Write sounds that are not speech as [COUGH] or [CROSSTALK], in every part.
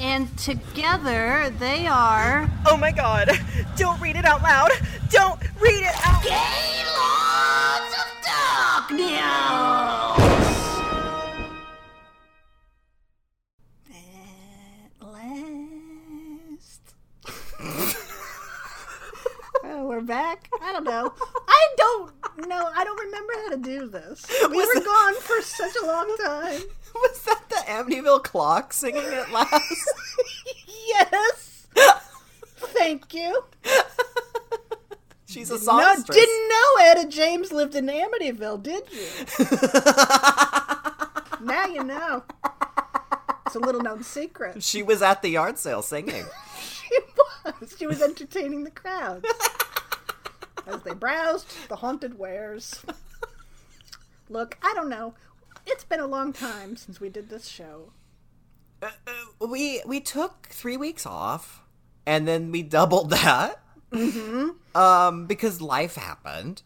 And together they are. Oh my god! Don't read it out loud! Don't read it out Gaylords of Darkness! We're back? I don't know. I don't know. I don't remember how to do this. We Was were it- gone for such a long time. [LAUGHS] Was that the Amityville clock singing at last? [LAUGHS] yes. Thank you. She's a No, songstress. didn't know Etta James lived in Amityville, did you? [LAUGHS] now you know. It's a little known secret. She was at the yard sale singing. She was. She was entertaining the crowd as they browsed the haunted wares. Look, I don't know. It's been a long time since we did this show. we we took three weeks off, and then we doubled [LAUGHS] that. Mm-hmm. Um, because life happened,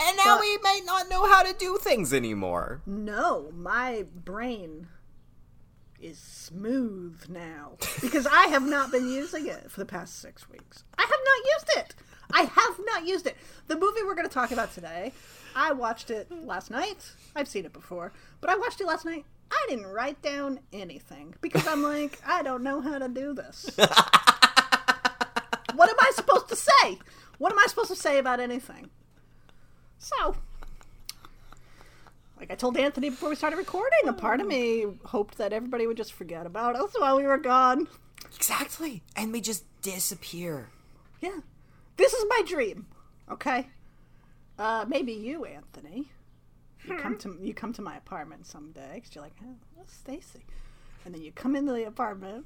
and now But- we may not know how to do things anymore. No, my brain is smooth now because I have not been using it for the past six weeks. I have not used it. I have not used it. The movie we're going to talk about today, I watched it last night. I've seen it before, but I watched it last night. I didn't write down anything because I'm like, I don't know how to do this. [LAUGHS] what am I supposed to say? What am I supposed to say about anything? So, like I told Anthony before we started recording, a part of me hoped that everybody would just forget about us while we were gone. Exactly, and we just disappear. Yeah. This is my dream. Okay? Uh maybe you, Anthony. You come to you come to my apartment someday cuz you're like, "Oh, Stacy." And then you come into the apartment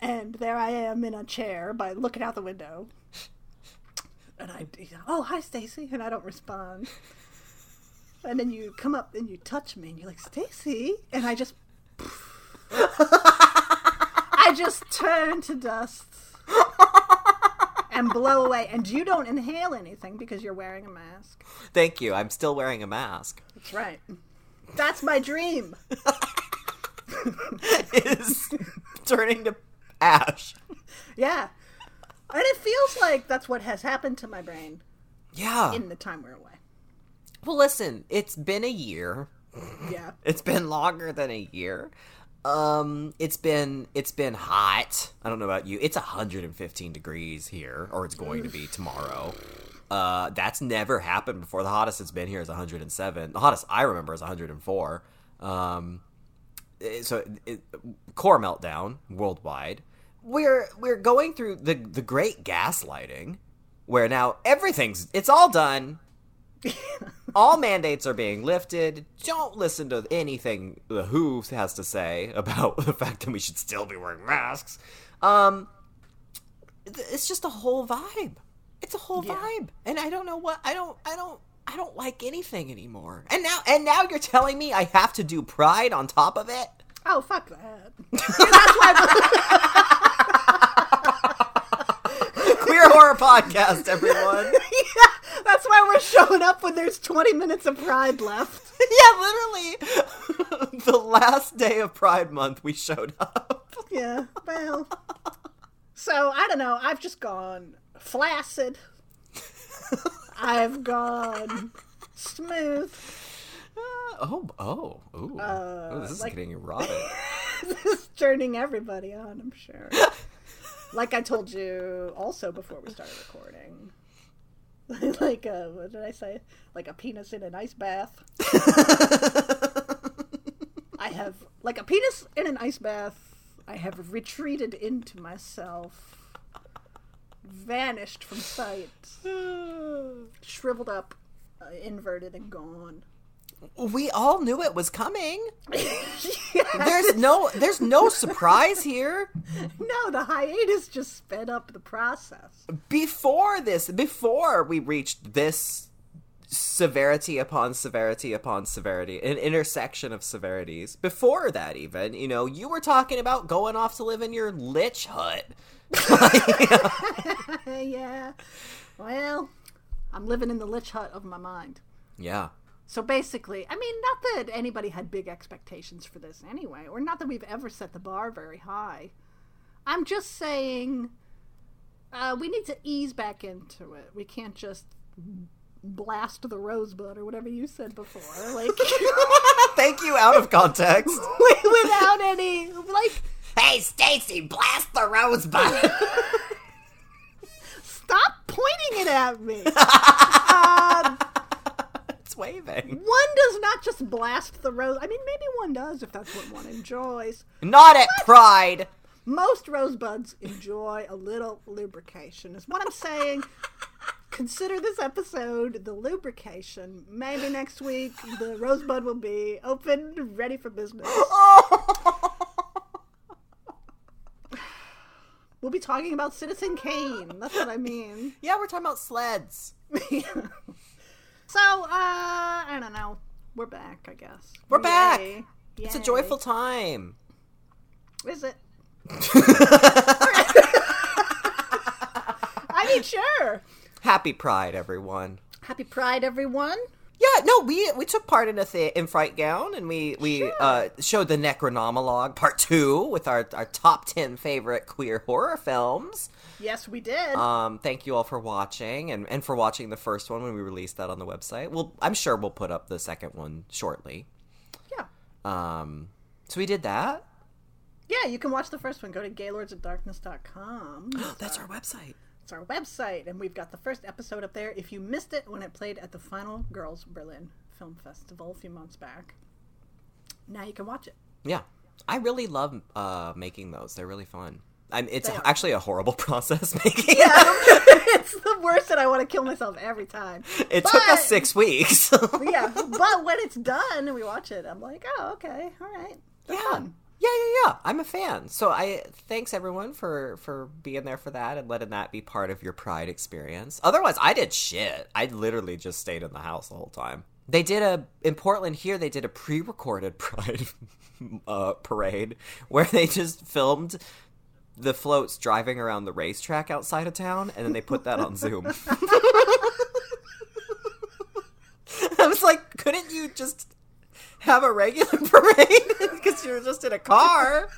and there I am in a chair by looking out the window. And I oh, hi Stacy, and I don't respond. And then you come up and you touch me and you're like, "Stacy?" And I just I just turn to dust and blow away. And you don't inhale anything because you're wearing a mask. Thank you. I'm still wearing a mask. That's right. That's my dream. [LAUGHS] Is turning to ash. Yeah. And it feels like that's what has happened to my brain Yeah. in the time we're away. Well, listen. It's been a year. Yeah. It's been longer than a year. Um, it's been it's been hot. I don't know about you. It's 115 degrees here, or it's going to be [SIGHS] tomorrow. Uh, that's never happened before. The hottest it's been here is 107. The hottest I remember is 104. Um, it- so it, core meltdown worldwide. We're we're going through the the great gaslighting, where now everything's it's all done. [LAUGHS] all mandates are being lifted. Don't listen to anything the WHO has to say about [LAUGHS] the fact that we should still be wearing masks. Um, it's just a whole vibe. It's a whole Yeah. vibe, and I don't know what I don't I don't I don't like anything anymore. And now and now you're telling me I have to do Pride on top of it. Oh, fuck that. [LAUGHS] That's why. [LAUGHS] Queer horror podcast, everyone. yeah, that's why we're showing up when there's 20 minutes of pride left. [LAUGHS] yeah, literally. [LAUGHS] the last day of Pride Month, we showed up. Yeah, well. So, I don't know. I've just gone flaccid. I've gone smooth. Uh, oh, oh, ooh. oh, this is like- getting [LAUGHS] erotic. this is turning everybody on, I'm sure. like I told you also before we started recording. [LAUGHS] like, uh, what did I say? Like a penis in an ice bath. I have, like a penis in an ice bath, I have retreated into myself, vanished from sight, [SIGHS] shriveled up, uh, inverted, and gone. We all knew it was coming. [LAUGHS] yeah, there's no there's no surprise here. no, the hiatus just sped up the process. Before this, before we reached this severity upon severity upon severity, an intersection of severities. Before that, even, you know, you were talking about going off to live in your lich hut. [LAUGHS] yeah. Well, I'm living in the lich hut of my mind. Yeah. So basically, I mean, not that anybody had big expectations for this anyway, or not that we've ever set the bar very high. I'm just saying uh, we need to ease back into it. We can't just blast the rosebud or whatever you said before. Like, [LAUGHS] [LAUGHS] Thank you, out of context. [LAUGHS] without any, like, hey, Stacy, blast the rosebud. stop pointing it at me. um, waving. one does not just blast the rose. I mean, maybe one does if that's what one enjoys. Not at Pride. Most rosebuds enjoy a little lubrication, is what I'm saying. Consider this episode the lubrication. Maybe next week the rosebud will be open, ready for business. [LAUGHS] We'll be talking about Citizen Kane. That's what I mean. Yeah, we're talking about sleds. [LAUGHS] So, uh, I don't know. We're back, I guess. We're back. Yay. It's a joyful time. Is it? [LAUGHS] I mean, sure. Happy Pride, everyone. Happy Pride, everyone. Yeah, no, we we took part in a th- in Fright Gown, and we we Sure. uh, showed the Necronomologue Part Two with our our top ten favorite queer horror films. Yes, we did. Um, thank you all for watching, and and for watching the first one when we released that on the website. Well, I'm sure we'll put up the second one shortly. yeah. Um, so we did that. Yeah, you can watch the first one. Go to gaylordsofdarkness.com. [GASPS] That's our website. It's our website, and we've got the first episode up there. If you missed it when it played at the final Girls Berlin Film Festival a few months back, now you can watch it. Yeah, I really love uh, making those. They're really fun. I'm, it's actually a horrible [LAUGHS] process [LAUGHS] making. Yeah, [LAUGHS] it's the worst, and I want to kill myself every time. It took us six weeks. yeah, but when it's done and we watch it, I'm like, oh, okay, all right. Yeah. fun. Yeah, yeah, yeah. I'm a fan. So I thanks everyone for for being there for that and letting that be part of your pride experience. Otherwise, I did shit. I literally just stayed in the house the whole time. They did a in Portland here. They did a pre-recorded [LAUGHS] pride uh, parade where they just filmed the floats driving around the racetrack outside of town, and then they put that on [LAUGHS] Zoom. [LAUGHS] I was like, couldn't you just have a regular [LAUGHS] parade [LAUGHS] because you're just in a car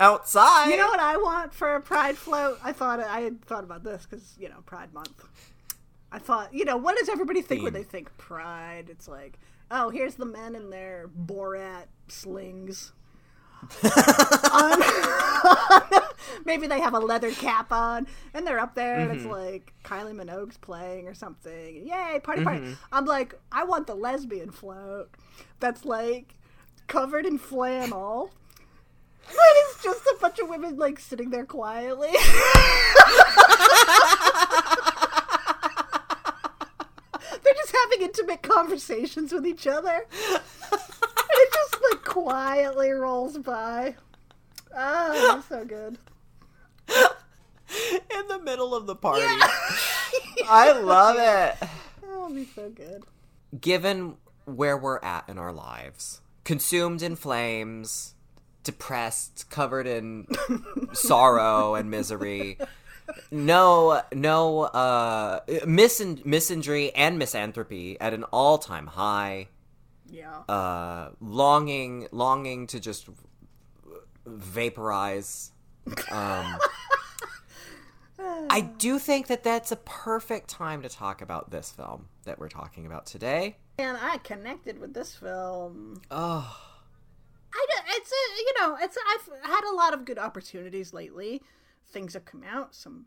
outside? You know what I want for a Pride float? I thought I had thought about this because you know Pride Month. I thought, you know, what does everybody think when they think Pride? It's like, oh, here's the men in their Borat slings. [LAUGHS] On- [LAUGHS] Maybe they have a leather cap on and they're up there and it's mm-hmm. like Kylie Minogue's playing or something. Yay, party, party. Mm-hmm. I'm like, I want the lesbian float that's like covered in flannel. And it's just a bunch of women like sitting there quietly. [LAUGHS] They're just having intimate conversations with each other. And it just like quietly rolls by. Oh, so good. [LAUGHS] in the middle of the party. [LAUGHS] I love it. It'll be so good. Given where we're at in our lives, consumed in flames, depressed, covered in [LAUGHS] sorrow and misery. No, no, uh, misan- misandry and misanthropy at an all-time high. Yeah. uh, longing, longing to just vaporize. Um, I do think that that's a perfect time to talk about this film that we're talking about today. and I connected with this film. Oh, I don't- it's a, you know it's I've had a lot of good opportunities lately. Things have come out, some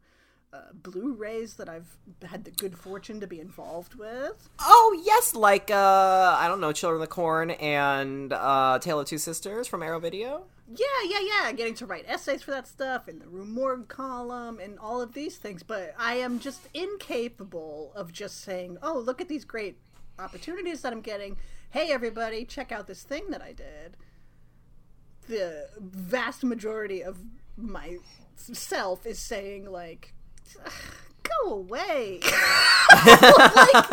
uh, Blu-rays that I've had the good fortune to be involved with. oh yes, like uh, I don't know, Children of the Corn and uh, Tale of Two Sisters from Arrow Video. Yeah, yeah, yeah. Getting to write essays for that stuff in the Rue Morgue column and all of these things, but I am just incapable of just saying, "Oh, look at these great opportunities that I'm getting. Hey, everybody, check out this thing that I did." the vast majority of myself is saying like go away [LAUGHS] like,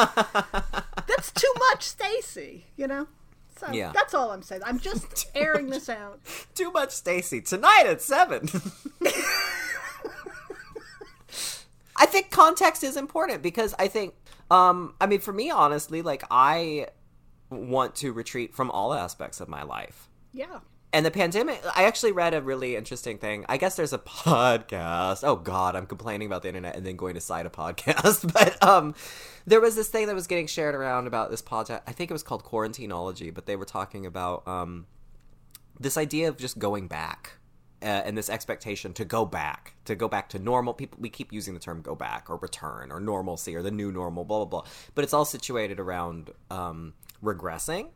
that's too much stacy you know so Yeah. that's all i'm saying i'm just [LAUGHS] airing this out Too much Stacy tonight at seven. [LAUGHS] I think context is important because I think, um, I mean, for me, honestly, like I want to retreat from all aspects of my life. yeah And the pandemic, I actually read a really interesting thing. I guess there's a podcast. Oh God, I'm complaining about the internet and then going to cite a podcast. [LAUGHS] But um, there was this thing that was getting shared around about this podcast. I think it was called Quarantinology, but they were talking about um, this idea of just going back. Uh, and this expectation to go back, to go back to normal. People, we keep using the term "go back" or "return" or "normalcy" or the new normal, blah blah blah. But it's all situated around um, regressing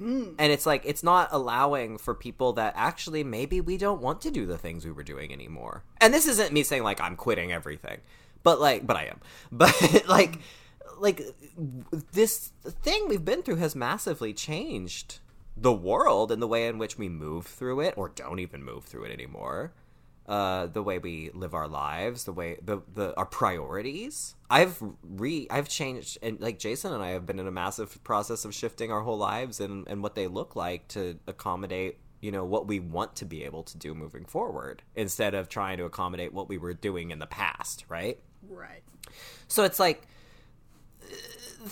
Mm. and it's like it's not allowing for people that actually maybe we don't want to do the things we were doing anymore. And this isn't me saying like i'm quitting everything but like but i am. [LAUGHS] But like like this thing we've been through has massively changed the world and the way in which we move through it or don't even move through it anymore uh, the way we live our lives, the way the the our priorities. I've re I've changed, and like Jason and I have been in a massive process of shifting our whole lives and and what they look like to accommodate you know what we want to be able to do moving forward instead of trying to accommodate what we were doing in the past, right? right So it's like uh,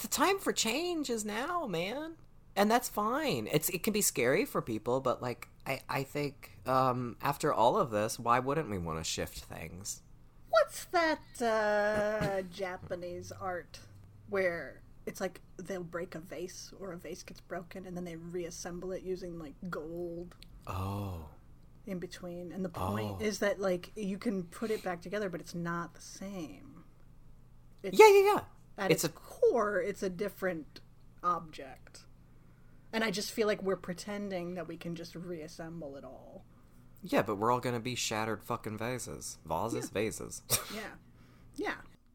the time for change is now, man. And that's fine. It's it can be scary for people, but like I I think um after all of this, why wouldn't we want to shift things? What's that uh, [COUGHS] Japanese art where it's like they'll break a vase or a vase gets broken and then they reassemble it using like gold Oh. in between and the point Oh. is that like you can put it back together but it's not the same. It's, Yeah, yeah, yeah. At It's its, a core, it's a different object. And I just feel like we're pretending that we can just reassemble it all. yeah, but we're all gonna be shattered fucking vases, vases, vases. [LAUGHS] Yeah. Yeah.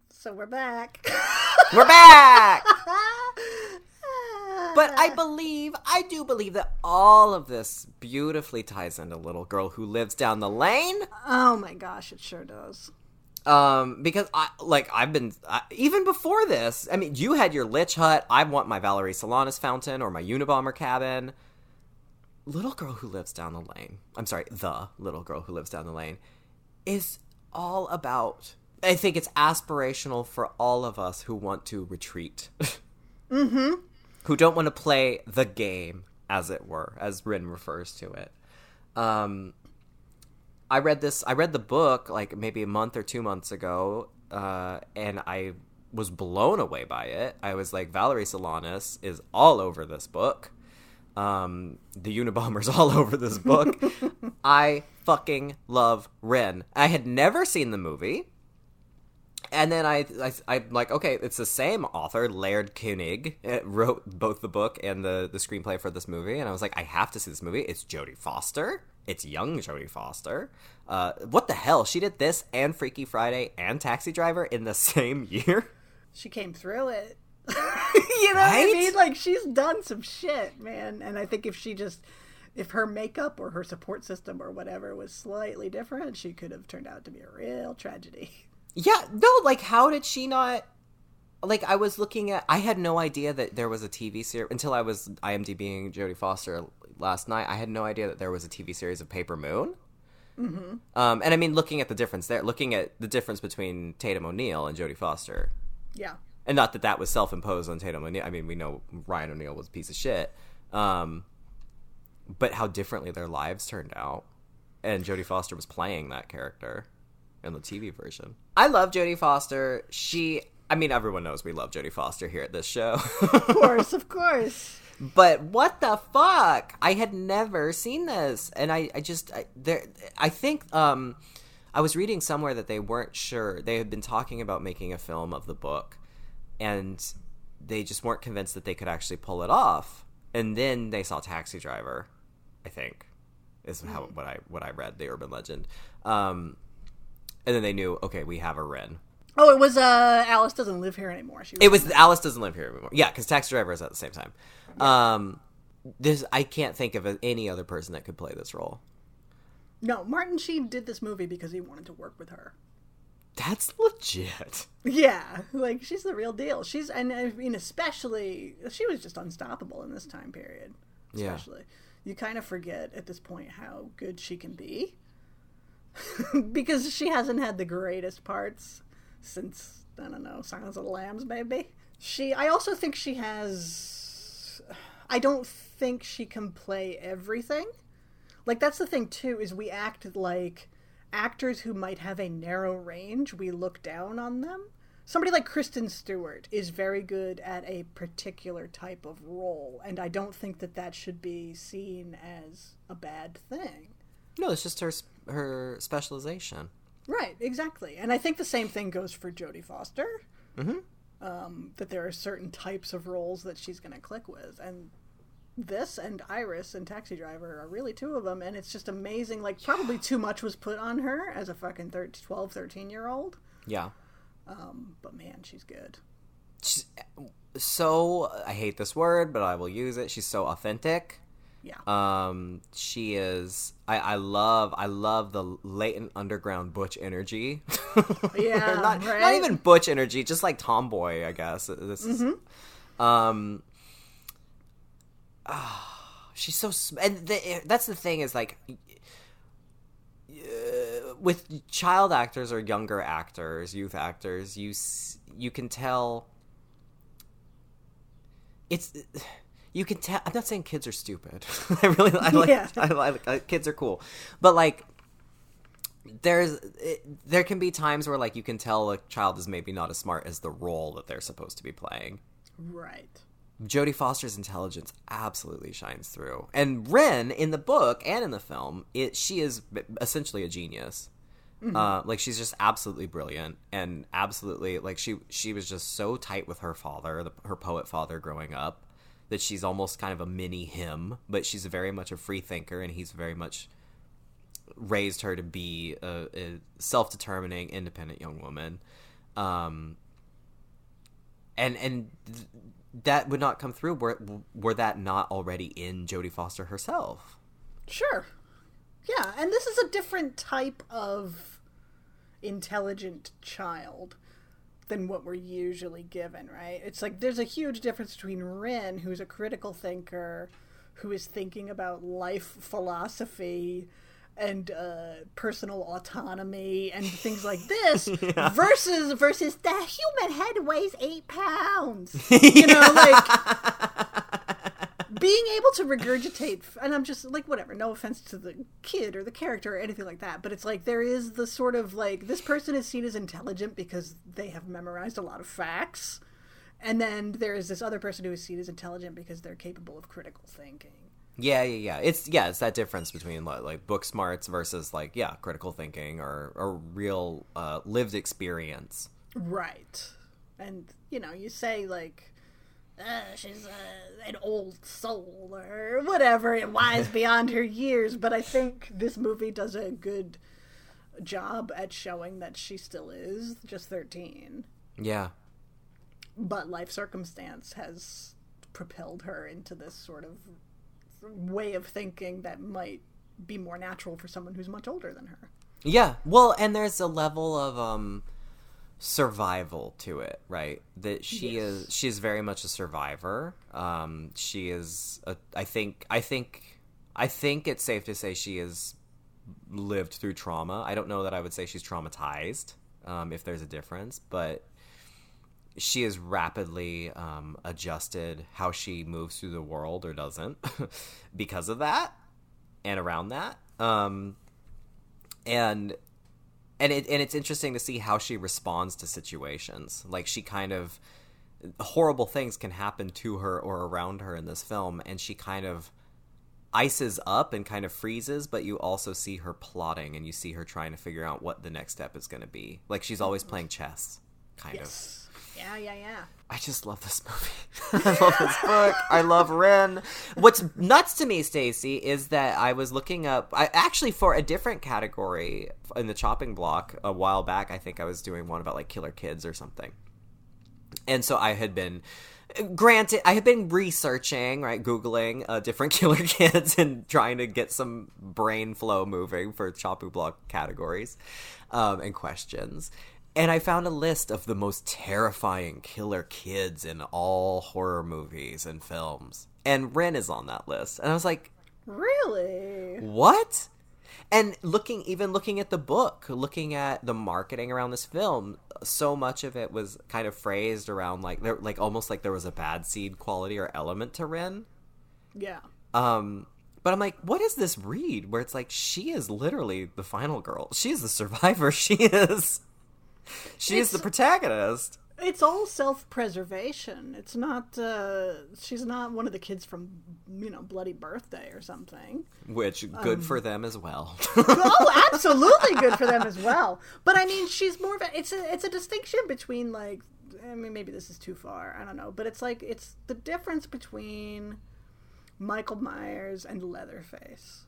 So we're back. [LAUGHS] we're back. [LAUGHS] But I believe, I do believe that all of this beautifully ties into Little Girl Who Lives Down the Lane. Oh my gosh, it sure does. Um, because I like I've been I, even before this. I mean, you had your Lich Hut. I want my Valerie Solanas fountain or my Unabomber cabin. Little girl who lives down the lane. I'm sorry, the little girl who lives down the lane is all about. I think it's aspirational for all of us who want to retreat. [LAUGHS] mm-hmm. Who don't want to play the game, as it were, as Rynn refers to it. Um, I read this. I read the book like maybe a month or two months ago, uh, and I was blown away by it. I was like, Valerie Solanas is all over this book. Um, the Unabomber's [LAUGHS] all over this book. [LAUGHS] I fucking love Rynn. I had never seen the movie. And then I, I, I'm like, okay, it's the same author, Laird Koenig, uh, wrote both the book and the, the screenplay for this movie. And I was like, I have to see this movie. It's Jodie Foster. It's young Jodie Foster. Uh, what the hell? She did this and Freaky Friday and Taxi Driver in the [LAUGHS] same year? She came through it. [LAUGHS] you know what I mean? Like she's done some shit, man. And I think if she just if her makeup or her support system or whatever was slightly different, she could have turned out to be a real tragedy. Yeah, no, like, how did she not? Like, I was looking at. I had no idea that there was a TV series until I was IMDbing Jodie Foster last night. I had no idea that there was a TV series of Paper Moon. Mm-hmm. Um, and I mean, looking at the difference there, looking at the difference between Tatum O'Neal and Jodie Foster, Yeah. and not that that was self-imposed on Tatum O'Neal. I mean, we know Ryan O'Neal was a piece of shit, um, but how differently their lives turned out, and Jodie Foster was playing that character in the TV version. I love Jodie Foster. She, I mean, everyone knows we love Jodie Foster here at this show, Of course, [LAUGHS] of course. But what the fuck? I had never seen this, and I, I just, I, there, I think, um, I was reading somewhere that they weren't sure. They had been talking about making a film of the book, and they just weren't convinced that they could actually pull it off. And then they saw Taxi Driver, I think, is how what I what I read the urban legend. Um, and then they knew, okay, we have a Rynn. Oh, it was uh Alice doesn't live here anymore. She It was Alice doesn't live here anymore. Yeah, because Taxi Driver is at the same time. Um, this I can't think of any other person that could play this role. No, Martin Sheen did this movie because he wanted to work with her. That's legit. Yeah, like she's the real deal. She's and I mean especially she was just unstoppable in this time period. Yeah. Especially. You kind of forget at this point how good she can be. [LAUGHS] because she hasn't had the greatest parts since I don't know, Silence of the Lambs maybe. She I also think she has I don't think she can play everything. Like that's the thing too is we act like actors who might have a narrow range, we look down on them. Somebody like Kristen Stewart is very good at a particular type of role, and I don't think that that should be seen as a bad thing. No, it's just her her specialization. Right, exactly. And I think the same thing goes for Jodie Foster. Mm-hmm. Um, that there are certain types of roles that she's going to click with, and this and Iris and Taxi Driver are really two of them, and it's just amazing. Like, probably too much was put on her as a fucking 13, 12, 13 year old. Yeah. Um, but man, she's good. She's so I hate this word, but I will use it. She's so authentic. Yeah. Um, she is. I, I love. I love the latent underground butch energy. [LAUGHS] Yeah, not, right? not even butch energy, just like tomboy. I guess this is. Um. Ah, she's so. sm- And the, that's the thing is like. uh, With child actors or younger actors, youth actors, you you can tell. It's you can tell. I'm not saying kids are stupid. [LAUGHS] I really I like, Yeah. I like uh, kids are cool, but like there's it, there can be times where like you can tell a child is maybe not as smart as the role that they're supposed to be playing. right. Jodie Foster's intelligence absolutely shines through, and Rynn in the book and in the film, it she is essentially a genius. Uh, like she's just absolutely brilliant and absolutely like she she was just so tight with her father, the, her poet father, growing up, that she's almost kind of a mini him. But she's very much a free thinker, and he's very much raised her to be a, a self-determining, independent young woman. Um, and and th- that would not come through were were that not already in Jodie Foster herself. Sure. Yeah, and this is a different type of intelligent child than what we're usually given, right? It's like there's a huge difference between Rynn, who's a critical thinker, who is thinking about life philosophy and uh, personal autonomy and things like this, [LAUGHS] versus versus the human head weighs eight pounds. [LAUGHS] You know, like [LAUGHS] being able to regurgitate and i'm just like whatever no offense to the kid or the character or anything like that but it's like there is the sort of like this person is seen as intelligent because they have memorized a lot of facts and then there is this other person who is seen as intelligent because they're capable of critical thinking Yeah, yeah, yeah. It's yeah, it's that difference between like, book smarts versus like yeah, critical thinking or or real uh, lived experience. right. And you know you say like uh, she's uh, an old soul or whatever. And [LAUGHS] wise beyond her years. But i think this movie does a good job at showing that she still is just 13 Yeah, but life circumstance has propelled her into this sort of way of thinking that might be more natural for someone who's much older than her yeah. Well, and there's a level of um survival to it, right? That she Yes. is she is very much a survivor. Um, she is a, I think I think I think it's safe to say she has lived through trauma. I don't know that I would say she's traumatized, um, if there's a difference, but she has rapidly um, adjusted how she moves through the world or doesn't [LAUGHS] because of that and around that. Um, and and it and it's interesting to see how she responds to situations. Like she kind of horrible things can happen to her or around her in this film, and she kind of ices up and kind of freezes, but you also see her plotting and you see her trying to figure out what the next step is going to be. Like she's always playing chess, kind of. yes yeah yeah yeah I just love this movie. [LAUGHS] I love this book. I love Rynn. What's nuts to me, Stacy, is that I was looking up. I actually for a different category in the chopping block a while back. I think I was doing one about like killer kids or something. And so I had been granted, I have been researching, right, googling uh, different [LAUGHS] killer kids and trying to get some brain flow moving for Chopping Block categories um, and questions. And I found a list of the most terrifying killer kids in all horror movies and films. And Rynn is on that list. And I was like, Really? what? And looking, even looking at the book, looking at the marketing around this film, so much of it was kind of phrased around like, there, like almost like there was a bad seed quality or element to Rynn. Yeah. Um, but I'm like, what is this read where it's like she is literally the final girl, she is the survivor, [LAUGHS] she is, she is the protagonist. It's all self-preservation. It's not. Uh, she's not one of the kids from, you know, Bloody Birthday or something. Which good for them as well. [LAUGHS] oh, absolutely good for them as [LAUGHS] well. But I mean, she's more of a. It's a. It's a distinction between like. I mean, maybe this is too far. I don't know, but it's like it's the difference between Michael Myers and Leatherface.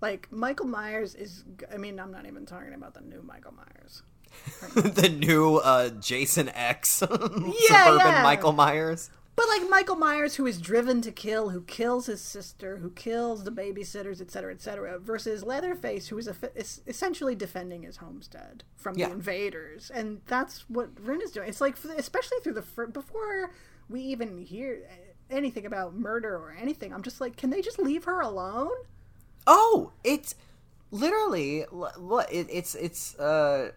Like Michael Myers is. I mean, I'm not even talking about the new Michael Myers. [LAUGHS] the new uh, Jason X [LAUGHS] suburban yeah. Michael Myers. But like Michael Myers, who is driven to kill, who kills his sister, who kills the babysitters, etc., etc., versus Leatherface, who is, a, is essentially defending his homestead from Yeah. the invaders, and that's what Rynn is doing. It's like, especially through the before we even hear anything about murder or anything, I'm just like, can they just leave her alone? Oh, it's literally l- l- it, it's it's uh,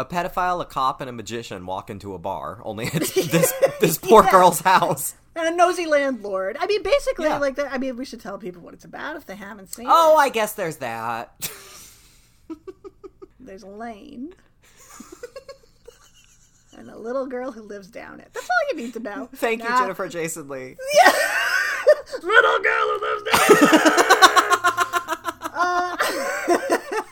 a pedophile, a cop, and a magician walk into a bar. Only it's [LAUGHS] this this poor Yeah. girl's house. And a nosy landlord. I mean, basically, Yeah. like that. I mean, we should tell people what it's about if they haven't seen it. Oh, it. I guess there's that. [LAUGHS] There's Lane. [LAUGHS] and a little girl who lives down it. That's all you need to know. Thank you, Jennifer Jason Leigh. Yeah. little girl who lives down uh,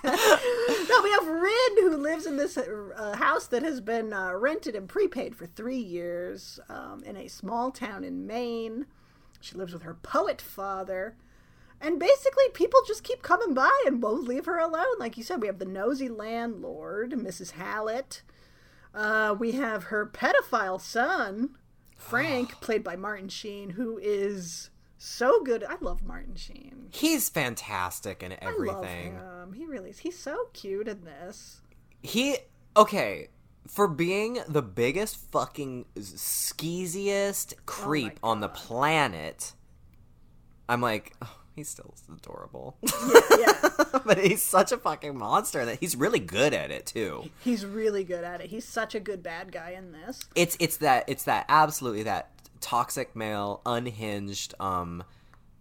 no, we have Rynn who lives in this uh, house that has been uh, rented and prepaid for three years um, in a small town in Maine. She lives with her poet father. And basically, people just keep coming by and won't leave her alone. Like you said, we have the nosy landlord, Mrs. Hallett. Uh, we have her pedophile son, Frank, [SIGHS] played by Martin Sheen, who is so good. I love Martin Sheen. He's fantastic in everything. I love him. He really is. He's so cute in this. He okay for being the biggest fucking skeeziest oh creep on the planet. I'm like, oh, he's still adorable, [LAUGHS] Yeah, [LAUGHS] but he's such a fucking monster that he's really good at it too. he's really good at it. He's such a good bad guy in this. It's it's that it's that absolutely that toxic male, unhinged, um,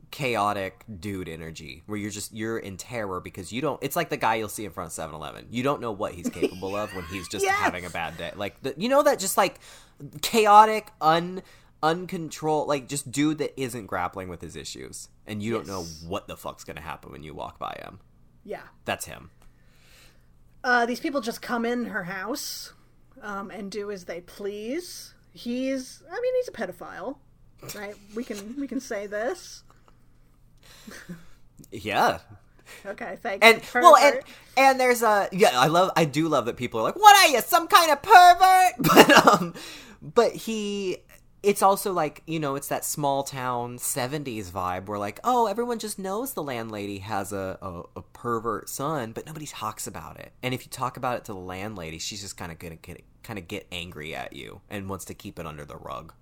chaotic dude energy where you're just you're in terror because you don't. It's like the guy you'll see in front of 7-Eleven. You don't know what he's capable of when he's just Yes. having a bad day. Like the, you know that just like chaotic, un uncontrolled, like just dude that isn't grappling with his issues, and you don't know what the fuck's gonna happen when you walk by him. Yeah. That's him. Uh, these people just come in her house um, and do as they please. He's, I mean, he's a pedophile, right? We can we can say this. Yeah, Okay, thank and you. well and and there's a yeah i love i do love that people are like what are you some kind of pervert [LAUGHS] but um but he it's also like you know it's that small town 70s vibe where like oh everyone just knows the landlady has a, a, a pervert son but nobody talks about it and if you talk about it to the landlady she's just kind of gonna get kind of get angry at you and wants to keep it under the rug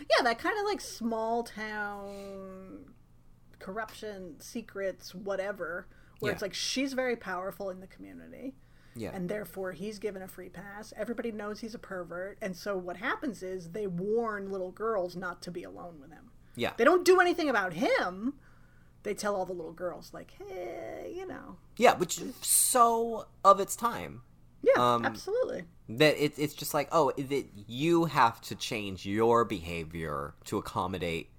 yeah, that kind of like small town corruption, secrets, whatever. Where Yeah. it's like she's very powerful in the community. Yeah and therefore he's given a free pass. Everybody knows he's a pervert, and so what happens is they warn little girls not to be alone with him. yeah They don't do anything about him. They tell all the little girls, like, hey, you know. yeah which is so of its time Yeah, Um, absolutely. that it, it's just like oh that you have to change your behavior to accommodate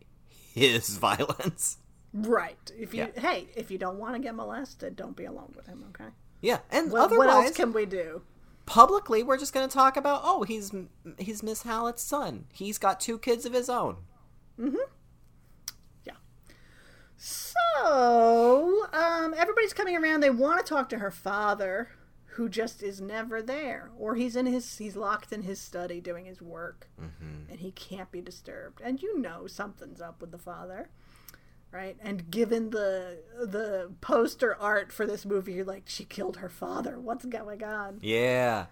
his [LAUGHS] violence Right. If you Yeah. hey, if you don't want to get molested, don't be alone with him, okay? Yeah and Well, otherwise what else can we do? publicly we're just going to talk about oh he's he's miss hallett's son. He's got two kids of his own. Yeah. So, um, everybody's coming around. They want to talk to her father, who just is never there. Or he's in his he's locked in his study doing his work. And he can't be disturbed. And you know something's up with the father right and given the the poster art for this movie you're like she killed her father what's going on Yeah.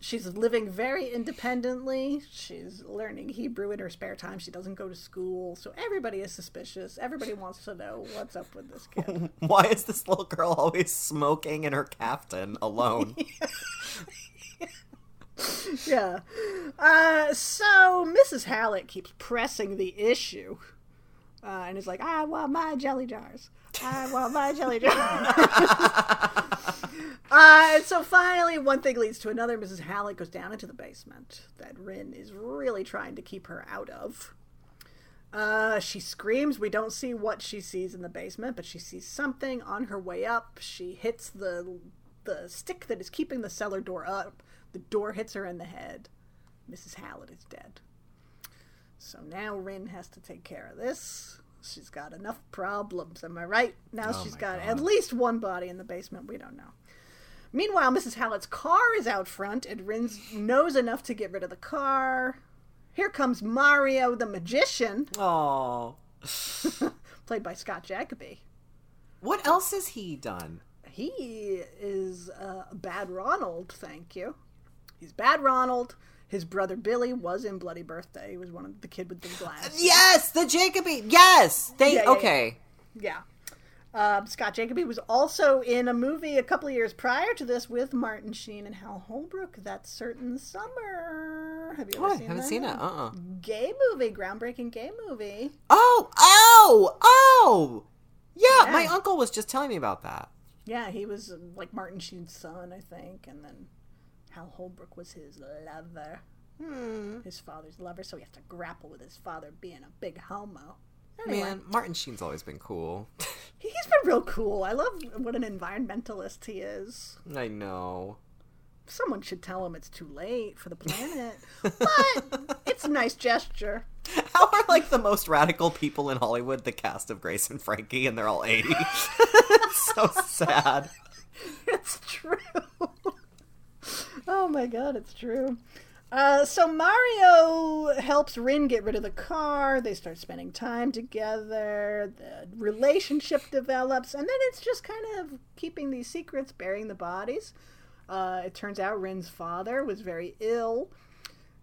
she's living very independently she's learning hebrew in her spare time she doesn't go to school so everybody is suspicious everybody wants to know what's up with this kid [LAUGHS] Why is this little girl always smoking in her caftan alone? [LAUGHS] yeah. Uh, so Mrs. Hallett keeps pressing the issue. Uh, and is like, I want my jelly jars. I want my jelly [LAUGHS] jars. [LAUGHS] uh, and so finally, one thing leads to another. Mrs. Hallett goes down into the basement that Rynn is really trying to keep her out of. Uh, she screams. We don't see what she sees in the basement, but she sees something on her way up. She hits the the stick that is keeping the cellar door up. The door hits her in the head. Mrs. Hallett is dead. So now Rynn has to take care of this. She's got enough problems, am I right? Now Oh she's got God. at least one body in the basement. We don't know. Meanwhile, Mrs. Hallett's car is out front, and Rynn knows enough to get rid of the car. Here comes Mario the magician, Oh. [LAUGHS] played by Scott Jacoby. What else has he done? He is uh, Bad Ronald, thank you. He's Bad Ronald. His brother Billy was in Bloody Birthday. He was one of the kid with the glasses. Yes, the Jacoby. Yes. They Yeah, yeah, okay. Yeah. Um, Scott Jacoby was also in a movie a couple of years prior to this with Martin Sheen and Hal Holbrook. That certain summer. Have you Oh, ever I seen haven't that? seen it. Uh-uh. Gay movie, groundbreaking gay movie. Oh, oh, oh. Yeah, Yeah. my uncle was just telling me about that. Yeah, he was uh, like Martin Sheen's son, I think, and then Hal Holbrook was his lover, Hmm. his father's lover. So he has to grapple with his father being a big homo. Anyway, Man, Martin Sheen's always been cool. [LAUGHS] he's been real cool. I love what an environmentalist he is. I know. Someone should tell him it's too late for the [LAUGHS] planet, but it's a nice gesture. How are like the most radical people in Hollywood the cast of Grace and Frankie, and they're all eighty? [LAUGHS] So sad. It's true. Oh my god, it's true. Uh, so Mario helps Rynn get rid of the car. They start spending time together. The relationship develops, and then it's just kind of keeping these secrets, burying the bodies. Uh, it turns out Rynn's father was very ill,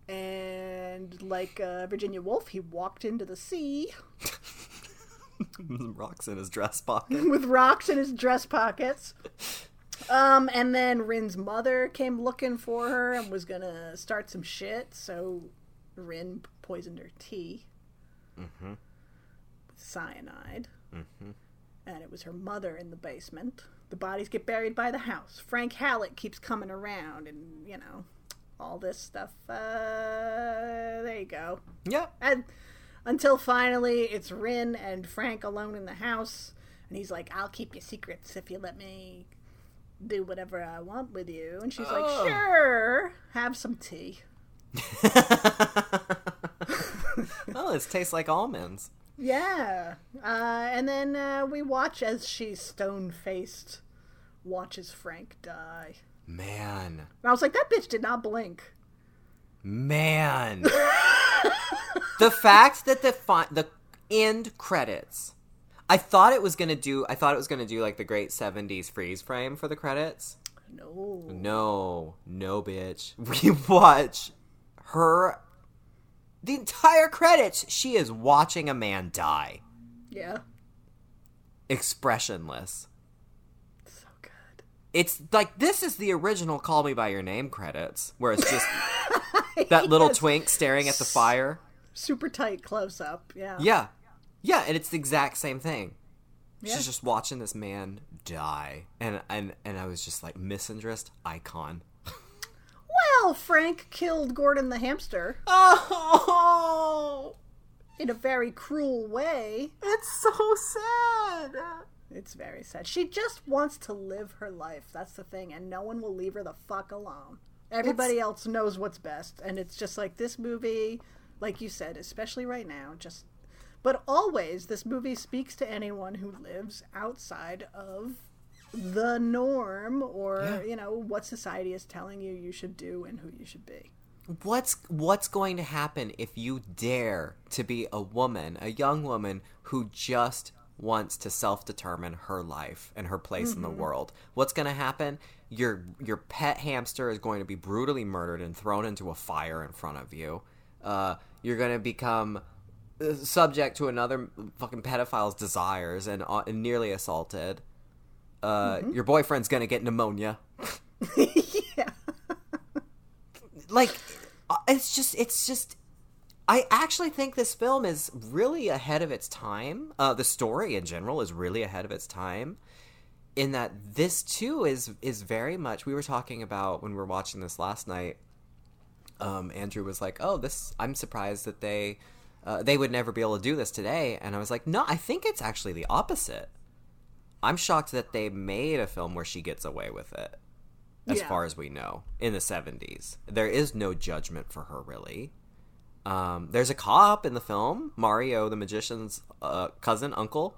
and like uh, Virginia Woolf, he walked into the sea [LAUGHS] Rocks in his dress pocket. [LAUGHS] with rocks in his dress pockets. [LAUGHS] Um, and then Rynn's mother came looking for her and was gonna start some shit, so Rynn poisoned her tea with cyanide. And it was her mother in the basement. The bodies get buried by the house. Frank Hallett keeps coming around, and you know, all this stuff. Uh, there you go. Yep. And until finally it's Rynn and Frank alone in the house, and he's like, "I'll keep your secrets if you let me do whatever I want with you." And she's like, Oh. "Sure, have some tea." [LAUGHS] oh, this tastes like almonds. Yeah, uh, and then uh, we watch as she stone faced watches Frank die. Man. And I was like, "That bitch did not blink." Man. [LAUGHS] the fact that the fi- the end credits. I thought it was gonna do. I thought it was gonna do like the great '70s freeze frame for the credits. No. No, no, bitch. [LAUGHS] We watch her. The entire credits, she is watching a man die, Yeah. expressionless. So good. It's like this is the original "Call Me by Your Name" credits, where it's just [LAUGHS] that little Yes. twink staring at the fire. Super tight close up. Yeah. Yeah. Yeah, and it's the exact same thing. Yeah. She's just watching this man die. And and and I was just like misandrist icon. [LAUGHS] Well, Frank killed Gordon the hamster Oh, in a very cruel way. it's so sad. It's very sad. She just wants to live her life. That's the thing, and no one will leave her the fuck alone. Everybody else knows what's best, and it's just like this movie, like you said, especially right now, just but always this movie speaks to anyone who lives outside of the norm or Yeah. you know what society is telling you you should do and who you should be. What's what's going to happen if you dare to be a woman, a young woman who just wants to self-determine her life and her place in the world? What's going to happen? Your your pet hamster is going to be brutally murdered and thrown into a fire in front of you. Uh, you're going to become subject to another fucking pedophile's desires and, uh, and nearly assaulted. Uh, Your boyfriend's to get pneumonia. [LAUGHS] yeah. like uh, it's just it's just I actually think this film is really ahead of its time. Uh, the story in general is really ahead of its time. In that this too is is very much we were talking about when we were watching this last night. Um, Andrew was like, "Oh, this I'm surprised that they uh, they would never be able to do this today," and I was like, "No, I think it's actually the opposite. I'm shocked that they made a film where she gets away with it." as Yeah. far as we know, in the 70s. There is no judgment for her, really. Um, there's a cop in the film, Mario, the magician's uh, cousin, uncle,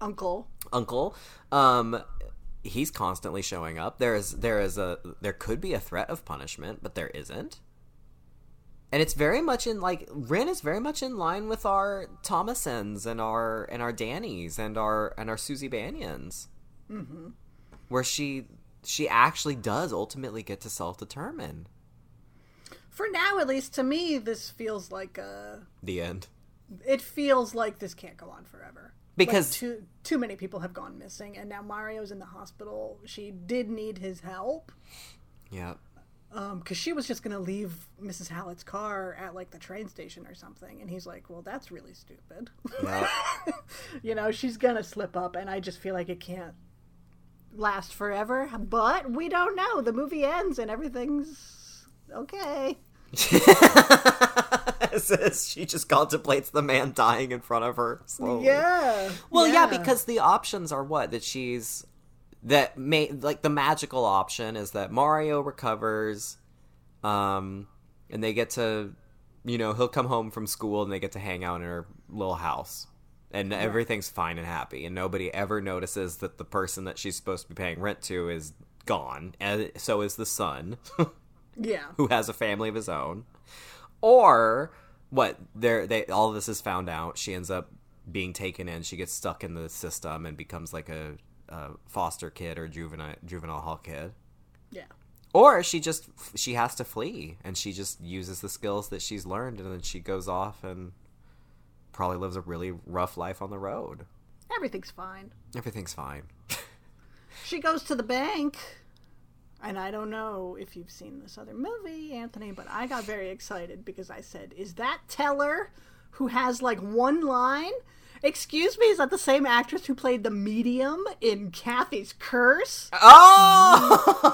Uncle. uncle. Um, he's constantly showing up. There is there is a there could be a threat of punishment, but there isn't. And it's very much in like Rynn is very much in line with our Thomasins and our and our Dannys and our and our Suzy Bannions, mm-hmm. where she she actually does ultimately get to self determine. For now, at least to me, this feels like a. The end. It feels like this can't go on forever. Because- Like, too too many people have gone missing, and now Mario's in the hospital. She did need his help Yeah. Um, because she was just gonna leave Mrs. Hallett's car at like the train station or something, and he's like, "Well, that's really stupid." Yeah. [LAUGHS] you know, she's gonna slip up, and I just feel like it can't last forever. But we don't know. The movie ends, and everything's okay. [LAUGHS] As she just contemplates the man dying in front of her. Slowly. Yeah. Well, yeah. because the options are what that she's that may like the magical option is that Mario recovers, um, and they get to, you know, he'll come home from school and they get to hang out in her little house, and everything's fine and happy, and nobody ever notices that the person that she's supposed to be paying rent to is gone, and so is the son. [LAUGHS] yeah. who has a family of his own, or what? There, they all of this is found out. She ends up being taken in. She gets stuck in the system and becomes like a, a foster kid or juvenile juvenile hall kid. Yeah. Or she just she has to flee and she just uses the skills that she's learned and then she goes off and probably lives a really rough life on the road. Everything's fine. Everything's fine. She goes to the bank, and I don't know if you've seen this other movie, Anthony, but I got very excited because I said, Is that Teller who has like one line? Excuse me, is that the same actress who played the medium in Cathy's Curse? Oh!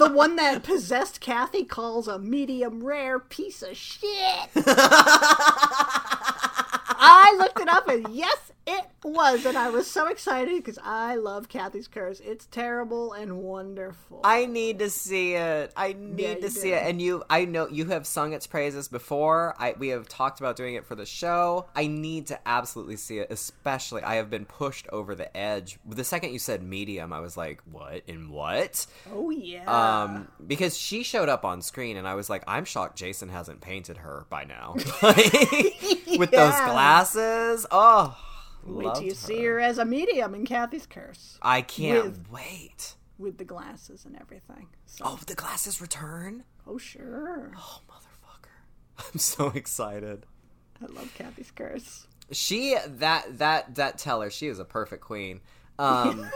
The one that possessed Cathy calls a medium rare piece of shit. [LAUGHS] I looked it up and yes, it was. And I was so excited because I love Cathy's Curse. It's terrible and wonderful. I need to see it. I need Yeah, to see do. it. And you, I know you have sung its praises before. I we have talked about doing it for the show. I need to absolutely see it. Especially, I have been pushed over the edge. The second you said medium, I was like, "What? In what?" oh, yeah. Um, because she showed up on screen, and I was like, "I'm shocked Jason hasn't painted her by now." [LAUGHS] With those [LAUGHS] Yeah. Glasses, oh, Wait till you see her as a medium in Cathy's Curse I can't With- wait. with the glasses and everything. So, Oh, the glasses return. oh, sure. Oh, motherfucker. [LAUGHS] I'm so excited. I love Cathy's Curse. She that that that teller, she is a perfect queen. Um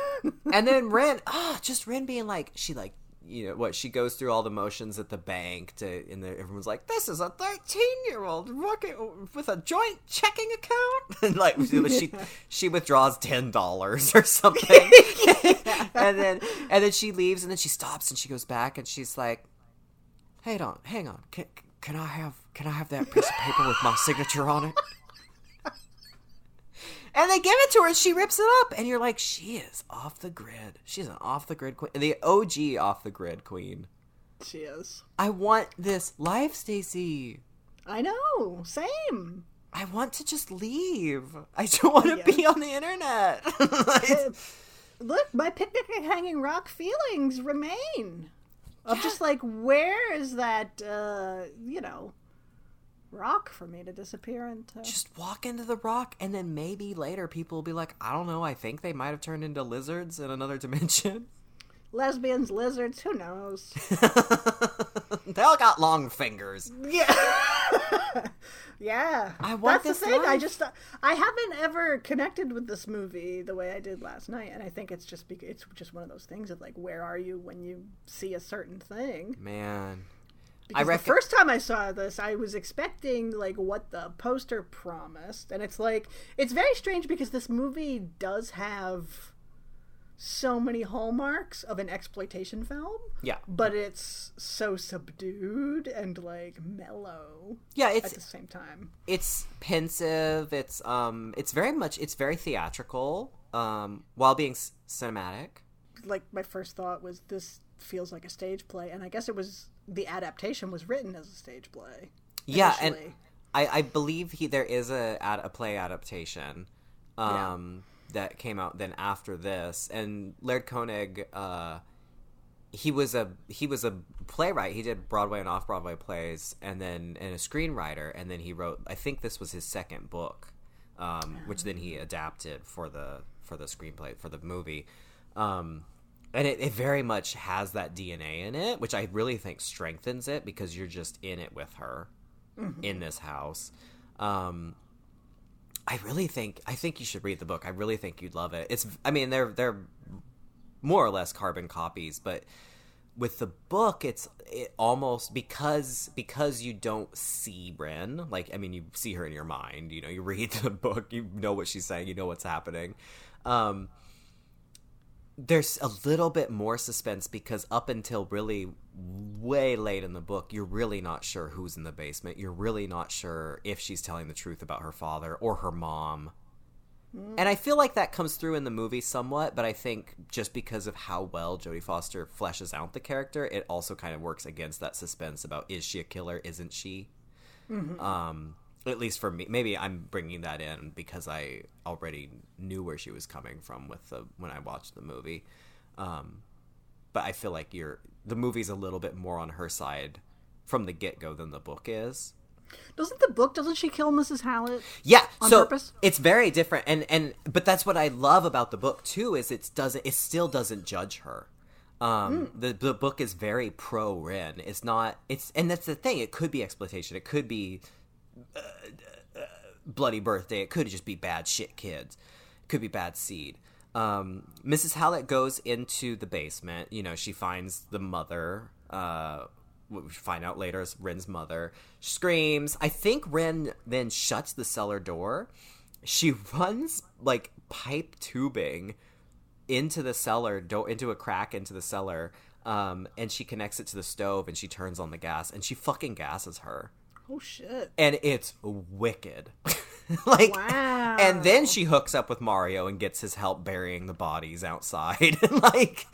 and then Rynn, ah, just Rynn being like she like you know what she goes through all the motions at the bank to and the, everyone's like this is a 13 year old working with a joint checking account? [LAUGHS] And like she [LAUGHS] she withdraws ten dollars or [LAUGHS] something. And then and then she leaves and then she stops and she goes back and she's like hang on hang on. Can, can i have can i have that piece of paper with my signature on it and they give it to her and she rips it up and you're like she is off the grid she's an off the grid queen the og off the grid queen She is. i want this life Stacie I know. Same. i want to just leave i don't want to Yeah. be on the internet [LAUGHS] look, my picnic at Hanging Rock feelings remain. Of just like, where is that, uh, you know, rock for me to disappear into? Just walk into the rock, and then maybe later people will be like, I don't know, I think they might have turned into lizards in another [LAUGHS] dimension. Lesbians, lizards, who knows? [LAUGHS] they all got long fingers. Yeah. [LAUGHS] yeah. I want That's the thing. I just I haven't ever connected with this movie the way I did last night, and I think it's just because it's just one of those things of like, where are you when you see a certain thing? Man. Because reckon- the first time I saw this, I was expecting like what the poster promised, and it's like it's very strange because this movie does have so many hallmarks of an exploitation film. Yeah. But it's so subdued and like mellow Yeah, at the same time. it's pensive. It's um, it's very much it's very theatrical. Um, while being s- cinematic. Like my first thought was this feels like a stage play, and I guess it was the adaptation was written as a stage play. Yeah, and. I, I believe he there is a a play adaptation, um, that came out then after this, and Laird Koenig, uh, he was a he was a playwright. He did Broadway and off Broadway plays, and then and a screenwriter, and then he wrote. I think this was his second book, um, which then he adapted for the for the screenplay for the movie. Um, and it, it very much has that DNA in it, which I really think strengthens it because you're just in it with her in this house. Um, I really think I think you should read the book. I really think you'd love it. It's I mean they're they're more or less carbon copies, but with the book it's it almost because because you don't see Rynn, like I mean you see her in your mind, you know, you read [LAUGHS] the book, you know what she's saying, you know what's happening. Um there's a little bit more suspense because up until really way late in the book, you're really not sure who's in the basement. You're really not sure if she's telling the truth about her father or her mom. And I feel like that comes through in the movie somewhat, but I think just because of how well Jodie Foster fleshes out the character, it also kind of works against that suspense about is she a killer, isn't she? Um, at least for me, maybe I'm bringing that in because I already knew where she was coming from with the when I watched the movie. Um, but I feel like you're the movie's a little bit more on her side from the get go than the book is. Doesn't the book? Doesn't she kill Mrs. Hallett? Yeah, On so purpose? it's very different, and and but that's what I love about the book too is it doesn't it still doesn't judge her. Um, Hmm. the the book is very pro Rynn. It's not. It's and that's the thing. It could be exploitation. It could be bloody birthday. It could just be bad shit kids. Could be bad seed. Um, Mrs. Hallett goes into the basement. You know, she finds the mother. Uh, we find out later is Rynn's mother. Screams. I think Rynn then shuts the cellar door. She [LAUGHS] runs like pipe tubing into the cellar, into a crack into the cellar, um, and she connects it to the stove and she turns on the gas and she fucking gasses her Oh shit! and it's wicked. [LAUGHS] like, Wow. and then she hooks up with Mario and gets his help burying the bodies outside. [LAUGHS] like,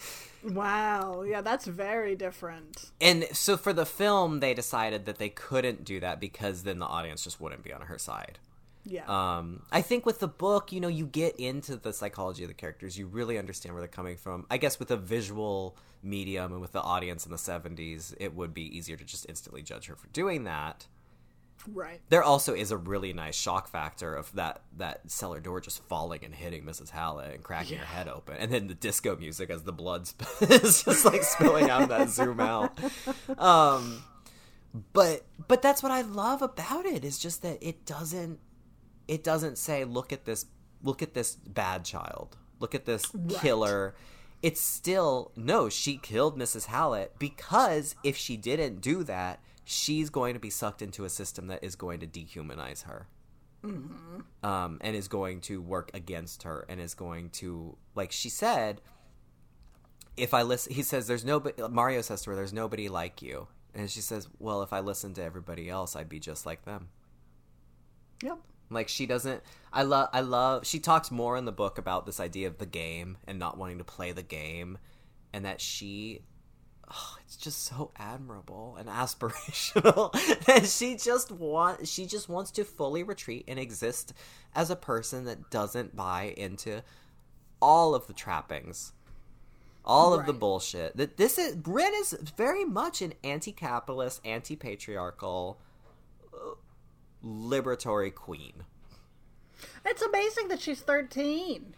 Wow. Yeah, that's very different. and so for the film, they decided that they couldn't do that because then the audience just wouldn't be on her side. Yeah. Um, I think with the book, you know, you get into the psychology of the characters. You really understand where they're coming from. I guess with a visual medium and with the audience in the 70s, it would be easier to just instantly judge her for doing that. Right. There also is a really nice shock factor of that that cellar door just falling and hitting Mrs. Hallett and cracking her head open, and then the disco music as the blood sp- [LAUGHS] is just like spilling out of that zoom out. Um, but but that's what I love about it is just that it doesn't it doesn't say look at this look at this bad child look at this killer. It's still no, she killed Mrs. Hallett because if she didn't do that, she's going to be sucked into a system that is going to dehumanize her. Um, and is going to work against her and is going to like she said if I listen he says there's nobody Mario says to her there's nobody like you and she says well if I listened to everybody else I'd be just like them Yep. like she doesn't I love I love she talks more in the book about this idea of the game and not wanting to play the game and that she oh, it's just so admirable and aspirational [LAUGHS] and she just want she just wants to fully retreat and exist as a person that doesn't buy into all of the trappings, all of the bullshit. That this is Rynn is very much an anti-capitalist, anti-patriarchal, uh, liberatory queen. It's amazing that she's 13.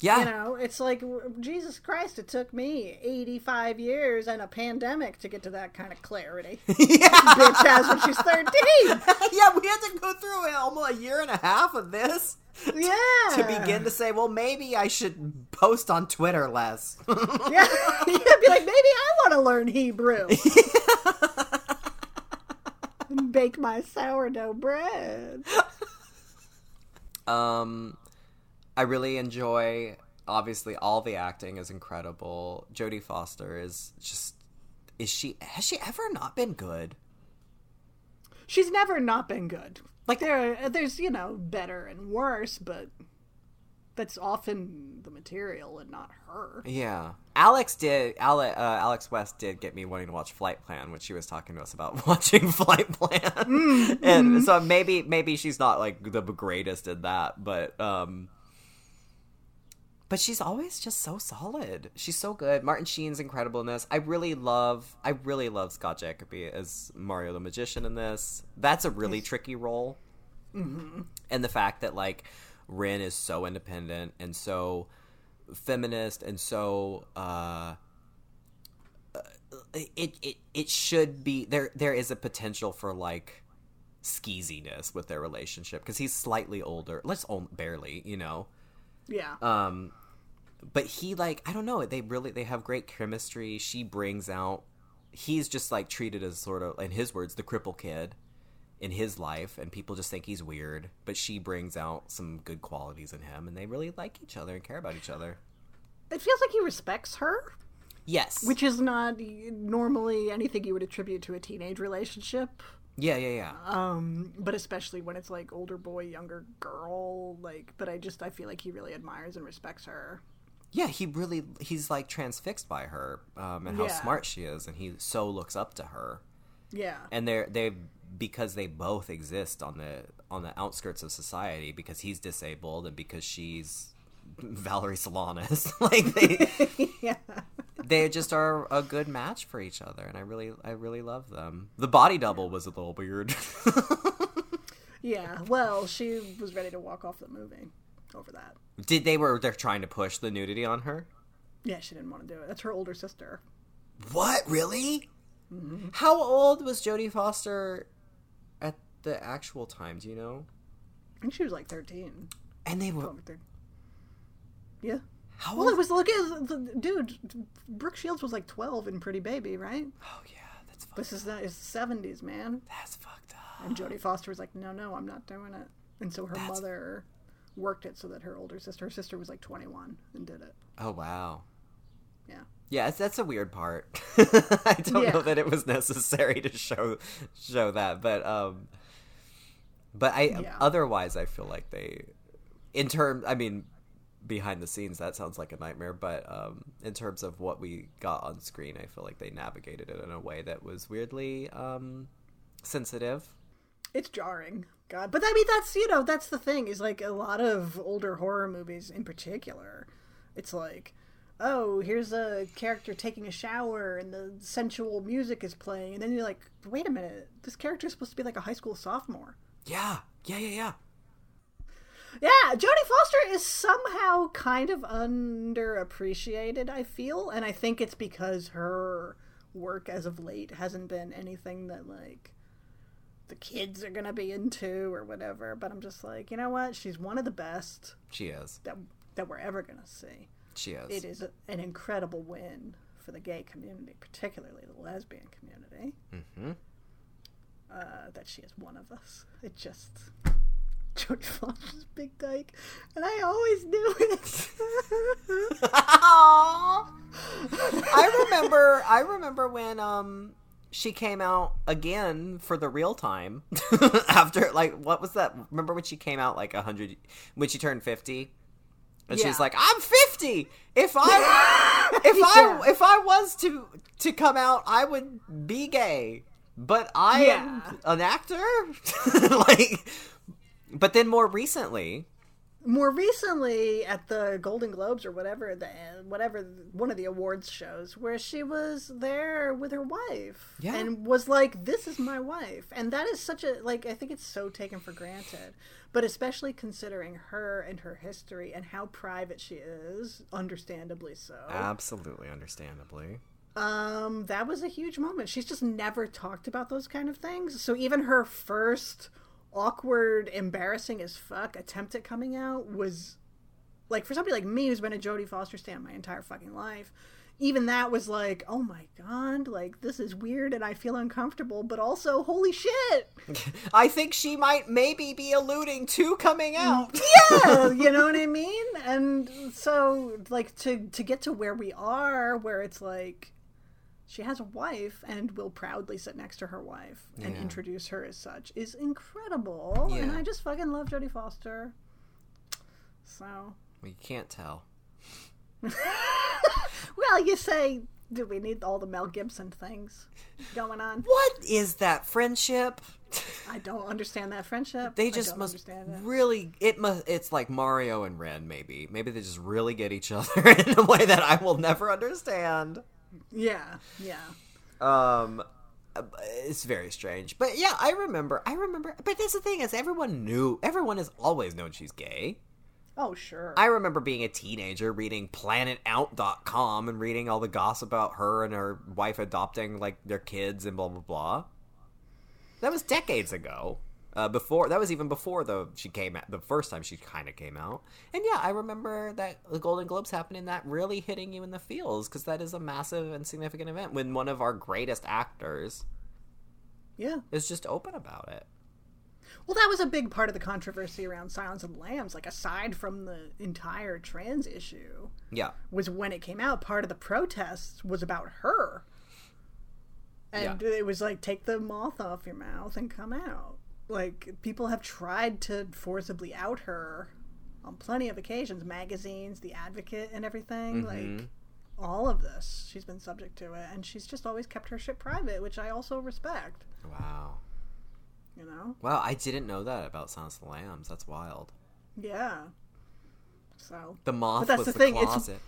Yeah, You know, it's like Jesus Christ. It took me 85 years and a pandemic to get to that kind of clarity. [LAUGHS] yeah, Bitch has when she's 13. [LAUGHS] yeah. We had to go through almost a year and a half of this Yeah. to begin to say, well, maybe I should post on Twitter less. [LAUGHS] Yeah. You'd be like, maybe I want to learn Hebrew. and bake my sourdough bread. Um, I really enjoy. Obviously, all the acting is incredible. Jodie Foster is just. Is she? Has she ever not been good? She's never not been good. Like- there, there's you know better and worse, but that's often the material and not her. Yeah, Alex did. Ale, uh, Alex West did get me wanting to watch Flight Plan when she was talking to us about [LAUGHS] watching Flight Plan, and so maybe maybe she's not like the greatest in that, but um. But she's always just so solid. She's so good. Martin Sheen's incredible in this. I really love. I really love Scott Jacoby as Mario the Magician in this. That's a really tricky role, mm-hmm. and the fact that like Rynn is so independent and so feminist and so uh, uh, it it it should be there. There is a potential for like skeeziness with their relationship because he's slightly older. Let's own barely, you know. Yeah. Um, but he like I don't know. They really they have great chemistry. She brings out. He's just like treated as sort of, in his words, the cripple kid in his life, and people just think he's weird. But she brings out some good qualities in him, and they really like each other and care about each other. it feels like he respects her, Yes. which is not normally anything you would attribute to a teenage relationship. Yeah, yeah, yeah. Um, but especially when it's like older boy, younger girl, like. But I just I feel like he really admires and respects her. Yeah, he really he's like transfixed by her um, and how Yeah. smart she is, and he so looks up to her. Yeah. and they're they because they both exist on the on the outskirts of society because he's disabled and because she's [LAUGHS] Valerie Solanas [LAUGHS] like they [LAUGHS] yeah. They just are a good match for each other and I really I really love them. The body double was a little weird. [LAUGHS] Yeah. Well, she was ready to walk off the movie over that. Did they were they're trying to push the nudity on her? Yeah, she didn't want to do it. That's her older sister. What really? Mm-hmm. How old was Jodie Foster at the actual time? Do you know? I think she was like 13. And they were 13. Yeah. How Well, old? it was look at dude. Brooke Shields was like 12 in Pretty Baby, right? oh yeah, that's fucked, This is the it's the 70s, man. that's fucked up. And Jodie Foster was like, "No, no, I'm not doing it." And so her That's- mother worked it so that her older sister, her sister was like 21 and did it. Oh wow. Yeah. Yeah, that's a weird part. [LAUGHS] I don't Yeah. know that it was necessary to show show that, but um, but I Yeah. otherwise I feel like they, in terms, I mean, behind the scenes that sounds like a nightmare, but um, in terms of what we got on screen, I feel like they navigated it in a way that was weirdly um sensitive. It's jarring. God. But I mean that's, you know, that's the thing is like a lot of older horror movies in particular. It's like Oh, here's a character taking a shower and the sensual music is playing, and then you're like, wait a minute, this character is supposed to be like a high school sophomore. Yeah, yeah, yeah, yeah. Yeah, Jodie Foster is somehow kind of underappreciated, I feel, and I think it's because her work as of late hasn't been anything that like the kids are gonna be into or whatever. But I'm just like, you know what? She's one of the best She is. that that we're ever gonna see. She is. It is a, an incredible win for the gay community, particularly the lesbian community. Mm-hmm. uh, that she is one of us. It just [LAUGHS] Jodie Foster's big dyke, and I always knew it. I remember I remember when um she came out again for the real time [LAUGHS] after like what was that remember when she came out like a hundred when she turned 50 and Yeah. she's like i'm 50 if i [LAUGHS] if i if i was to to come out i would be gay but i Yeah. am an actor like but then more recently. More recently at the Golden Globes or whatever the whatever one of the awards shows where she was there with her wife Yeah. and was like this is my wife. And that is such a like I think it's so taken for granted but especially considering her and her history and how private she is understandably so. Absolutely, understandably. um that was a huge moment. She's just never talked about those kind of things. So even her first awkward embarrassing as fuck attempt at coming out was like for somebody like me who's been a jodie foster stan my entire fucking life even that was like oh my god like this is weird and i feel uncomfortable but also holy shit [LAUGHS] I think she might maybe be alluding to coming mm, out. yeah [LAUGHS] you know what i mean and so like to to get to where we are where it's like she has a wife and will proudly sit next to her wife and Yeah. introduce her as such is incredible and i just fucking love jodie foster so Well, you can't tell. [LAUGHS] well you say do we need all the mel gibson things going on What is that friendship? i don't understand that friendship They just must understand it. really. It must. It's like Mario and Rynn. Maybe. Maybe they just really get each other [LAUGHS] in a way that I will never understand. Yeah yeah Um, it's very strange. But yeah, I remember. I remember. But that's the thing is, everyone knew. Everyone has always known she's gay. oh sure I remember being a teenager reading PlanetOut.com and reading all the gossip about her and her wife adopting like their kids and blah blah blah. That was decades ago. Uh, before that was even before the she came out the first time she kind of came out. And yeah, I remember that the Golden Globes happening that really hitting you in the feels because that is a massive and significant event when one of our greatest actors yeah is just open about it. Well, that was a big part of the controversy around Silence of the Lambs. Like, aside from the entire trans issue, Yeah. was when it came out, part of the protests was about her. And it was like, take the moth off your mouth and come out. Like, people have tried to forcibly out her on plenty of occasions magazines, The Advocate, and everything. Like, mm-hmm. all of this. She's been subject to it. And she's just always kept her shit private, which I also respect. Wow. You know? Wow, I didn't know that about Silence of the Lambs. That's wild. Yeah. So The moth that's was the the, thing, it's- closet.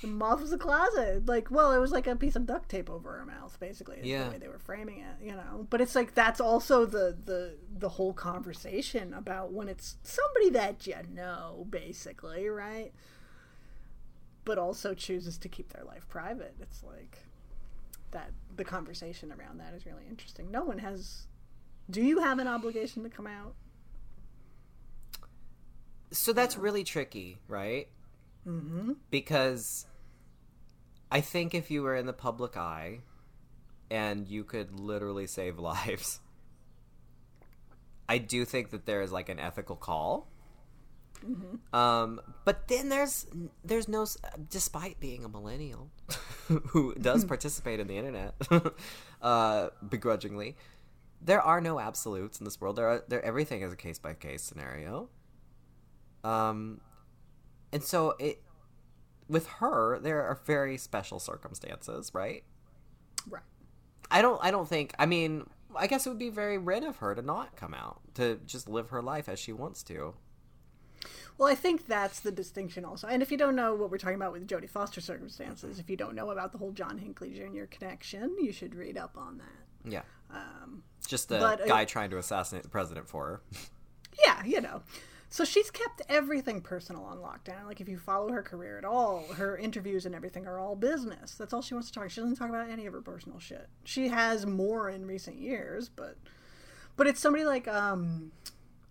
The moth was a closet. Like, well, it was like a piece of duct tape over her mouth, basically. Is Yeah. the way they were framing it, you know. But it's like that's also the the the whole conversation about when it's somebody that you know, basically, right? But also chooses to keep their life private. It's like that. The conversation around that is really interesting. No one has. Do you have an obligation to come out? So that's really tricky, right? Mm-hmm. Because I think if you were in the public eye and you could literally save [LAUGHS] lives, I do think that there is like an ethical call. Um, but then there's there's no despite being a millennial [LAUGHS] who does [LAUGHS] participate in the internet uh, begrudgingly, there are no absolutes in this world. There are there everything is a case by case scenario. Um, and so it with her there are very special circumstances, right? Right. I don't I don't think I mean I guess it would be very rid of her to not come out to just live her life as she wants to. Well, I think that's the distinction also. And if you don't know what we're talking about with Jodie Foster circumstances, if you don't know about the whole John Hinckley Jr. connection, you should read up on that. Yeah, Um, just the uh, guy trying to assassinate the president for her. [LAUGHS] yeah, you know. So she's kept everything personal on lockdown. Like if you follow her career at all, her interviews and everything are all business. That's all she wants to talk. She doesn't talk about any of her personal shit. She has more in recent years, but but it's somebody like um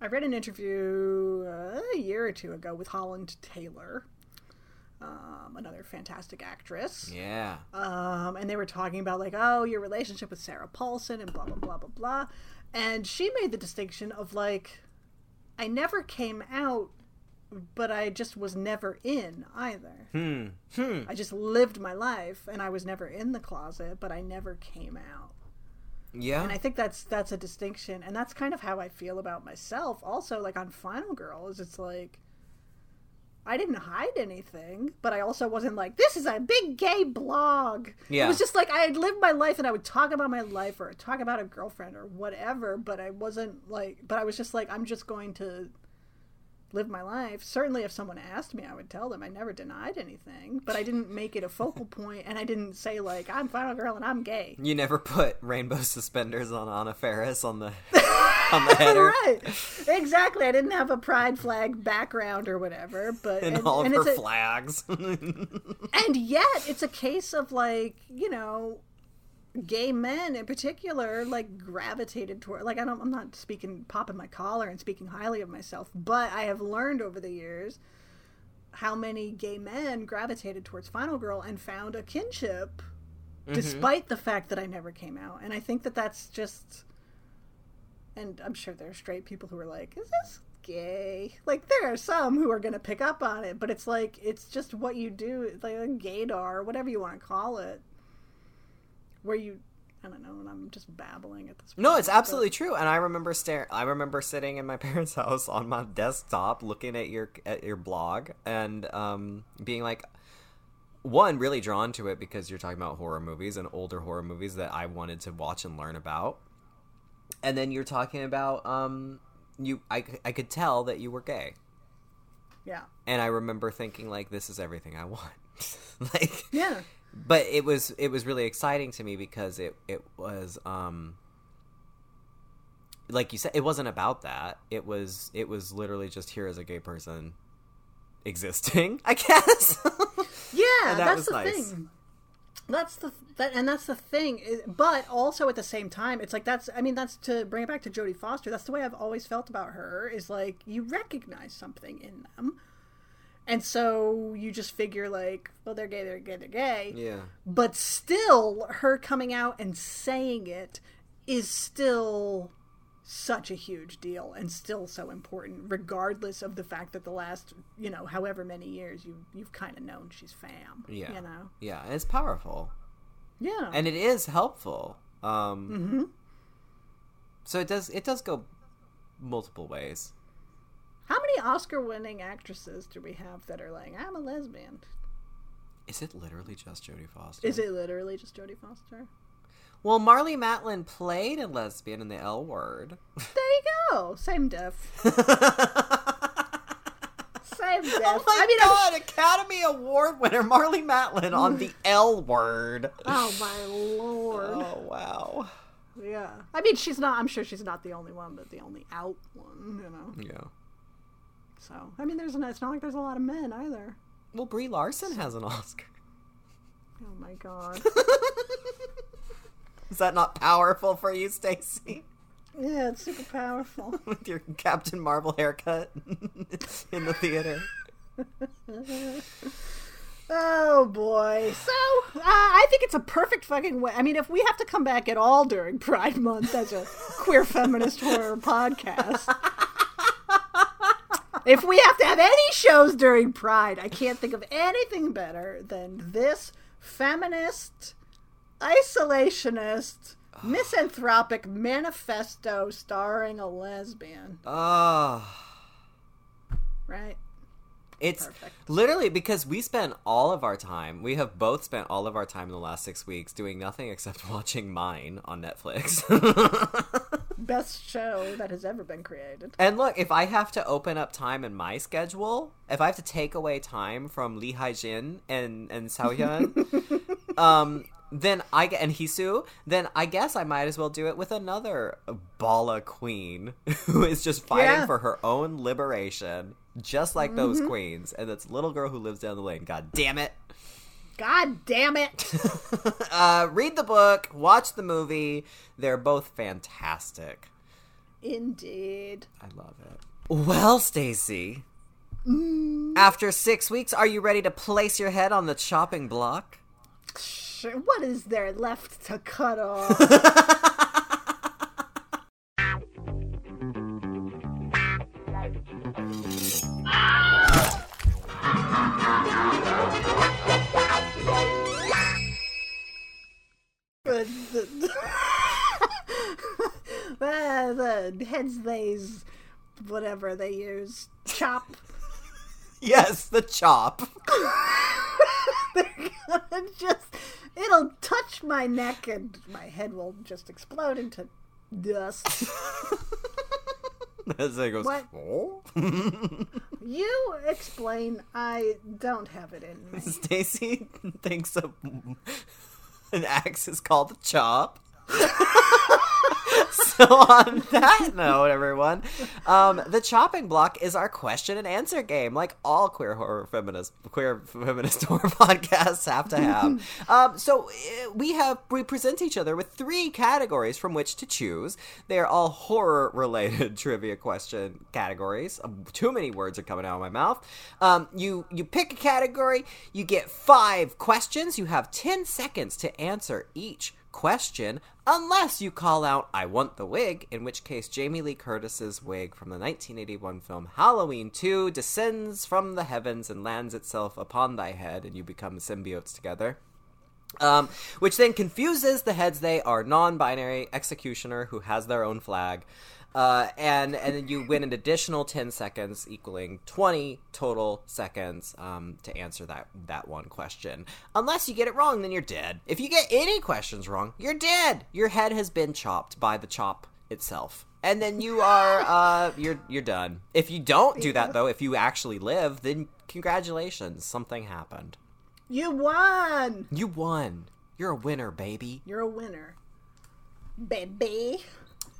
I read an interview uh, a year or two ago with Holland Taylor, um, another fantastic actress. Yeah, Um, and they were talking about like, oh, your relationship with Sarah Paulson and blah blah blah blah blah. And she made the distinction of like, I never came out, but I just was never in either. hmm, hmm. I just lived my life, and I was never in the closet, but I never came out. yeah. And I think that's that's a distinction, and that's kind of how I feel about myself. Also, like on Final Girl, is it's like I didn't hide anything, but I also wasn't like this is a big gay blog. Yeah. it was just like I had lived my life, and I would talk about my life or talk about a girlfriend or whatever. But I wasn't like, but I was just like, I'm just going to live my life. Certainly, if someone asked me, I would tell them. I never denied anything, but I didn't make it a focal [LAUGHS] point, and I didn't say like I'm final girl and I'm gay. You never put rainbow [LAUGHS] suspenders on Anna Faris on the [LAUGHS] on the header. right, exactly. I didn't have a pride flag background or whatever, but And, and, all of and her it's a- flags. and yet it's a case of like you know gay men in particular like gravitated toward like I don't I'm not speaking popping my collar and speaking highly of myself but I have learned over the years how many gay men gravitated towards Final Girl and found a kinship mm-hmm. despite the fact that I never came out. And I think that that's just and I'm sure there are straight people who are like is this gay? Like there are some who are going to pick up on it but it's like it's just what you do it's like a gaydar whatever you want to call it where you I don't know and I'm just babbling at this Point. No, it's but- absolutely true. And I remember stare I remember sitting in my [LAUGHS] parents' house on my desktop looking at your at your blog and um being like one really drawn to it because you're talking about horror movies and older horror movies that I wanted to watch and learn about. And then you're talking about um you I I could tell that you were gay. yeah And I remember thinking like this is everything I want. [LAUGHS] like yeah but it was it was really exciting to me because it it was um like you said it wasn't about that it was it was literally just here as a gay person existing [LAUGHS] i guess Yeah, that that's was the nice. thing. That's the that, and that's the thing. But also at the same time, it's like that's. I mean, that's to bring it back to Jodie Foster. That's the way I've always felt about her. Is like you recognize something in them, and so you just figure like, well, they're gay, they're gay, they're gay. yeah. But still, her coming out and saying it is still such a huge deal and still so important regardless of the fact that the last you know however many years you you've kind of known she's fam yeah. you know? Yeah and it's powerful. Yeah. And it is helpful um mm-hmm. so it does it does go multiple ways how many oscar winning actresses do we have that are like i'm a lesbian is it literally just jodie foster is it literally just jodie foster well marlee matlin played a lesbian in the l word there you go same diff [LAUGHS] same diff Oh my i mean I'm god, Academy Award winner Marlee Matlin on the [LAUGHS] L word. Oh my lord! Oh wow. Yeah, I mean, she's not. I'm sure she's not the only one, but the only out one. You know. Yeah. So I mean, there's. An, it's not like there's a lot of men either. Well, Brie Larson has an Oscar. Oh my god. [LAUGHS] Is that not powerful for you, Stacie? yeah, it's super powerful. [LAUGHS] With your Captain Marvel haircut [LAUGHS] in the theater. Oh boy. So uh, I think it's a perfect fucking way. I mean, if we have to come back at all during Pride Month as a queer feminist horror podcast. If we have to have any shows during Pride, I can't think of anything better than this feminist, isolationist, misanthropic manifesto starring a lesbian. Ah. Right? It's Perfect. literally because we spent all of our time, we have both spent all of our time in the last six weeks doing nothing except [LAUGHS] watching mine on Netflix. [LAUGHS] Best show that has ever been created. And look, if I have to open up time in my schedule, if I have to take away time from Lee Haijin and and Sao Hyun, [LAUGHS] um, then I get and Hisu, then I guess I might as well do it with another Bala queen [LAUGHS] who is just fighting Yeah. for her own liberation, just like those queens. And that's little girl who lives down the lane. God damn it! God damn it! [LAUGHS] Uh, read the book, watch the movie. They're both fantastic. Indeed. I love it. Well, Stacie, after six weeks, are you ready to place your head on the chopping block? What is there left to cut off? [LAUGHS] the heads they's whatever they use chop [LAUGHS] Yes, the chop. [LAUGHS] just it'll touch my neck and my head will just explode into dust [LAUGHS] As it goes. What? "Oh?" You explain. I don't have it in me. Stacie thinks a, an axe is called a chop. [LAUGHS] so on that note, everyone, um, the chopping block is our question and answer game, like all queer horror feminist queer feminist [LAUGHS] horror podcasts have to have. [LAUGHS] um, so uh, we have we present each other with three categories from which to choose. They are all horror related trivia question categories. Um, too many words are coming out of my mouth. Um, you you pick a category, you get five questions. You have ten seconds to answer each question unless you call out I want the wig, in which case Jamie Lee Curtis's wig from the 1981 film Halloween 2 descends from the heavens and lands itself upon thy head and you become symbiotes together. Um, which then confuses the heads they are non-binary executioner who has their own flag. Uh, and and then you win an additional 10 seconds equaling 20 total seconds um, to answer that that one question. Unless you get it wrong then you're dead. If you get any questions wrong you're dead. Your head has been chopped by the chop itself. And then you are [LAUGHS] uh, you're you're done. If you don't do that though if you actually live then congratulations. Something happened. You won. you won. You're a winner baby. You're a winner, baby.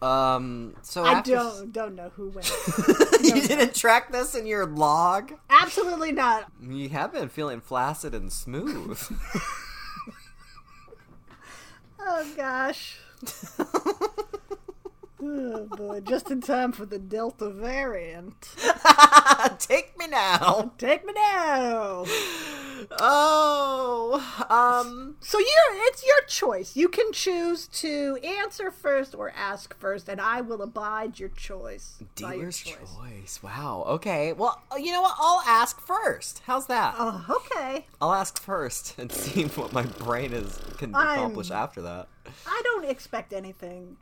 Um so I after- don't don't know who wins. [LAUGHS] you didn't track this in your log Absolutely not. You have been feeling flaccid and smooth. [LAUGHS] [LAUGHS] Oh gosh. [LAUGHS] oh boy, just in time for the Delta variant. [LAUGHS] Take me now. Take me now. Oh, um, So you're it's your choice. You can choose to answer first or ask first, and I will abide your choice. by your dealer's choice. Wow. Okay. Well, you know what? I'll ask first. How's that? Oh, okay. I'll ask first and [LAUGHS] see what my brain is can I'm- accomplish after that. I don't expect anything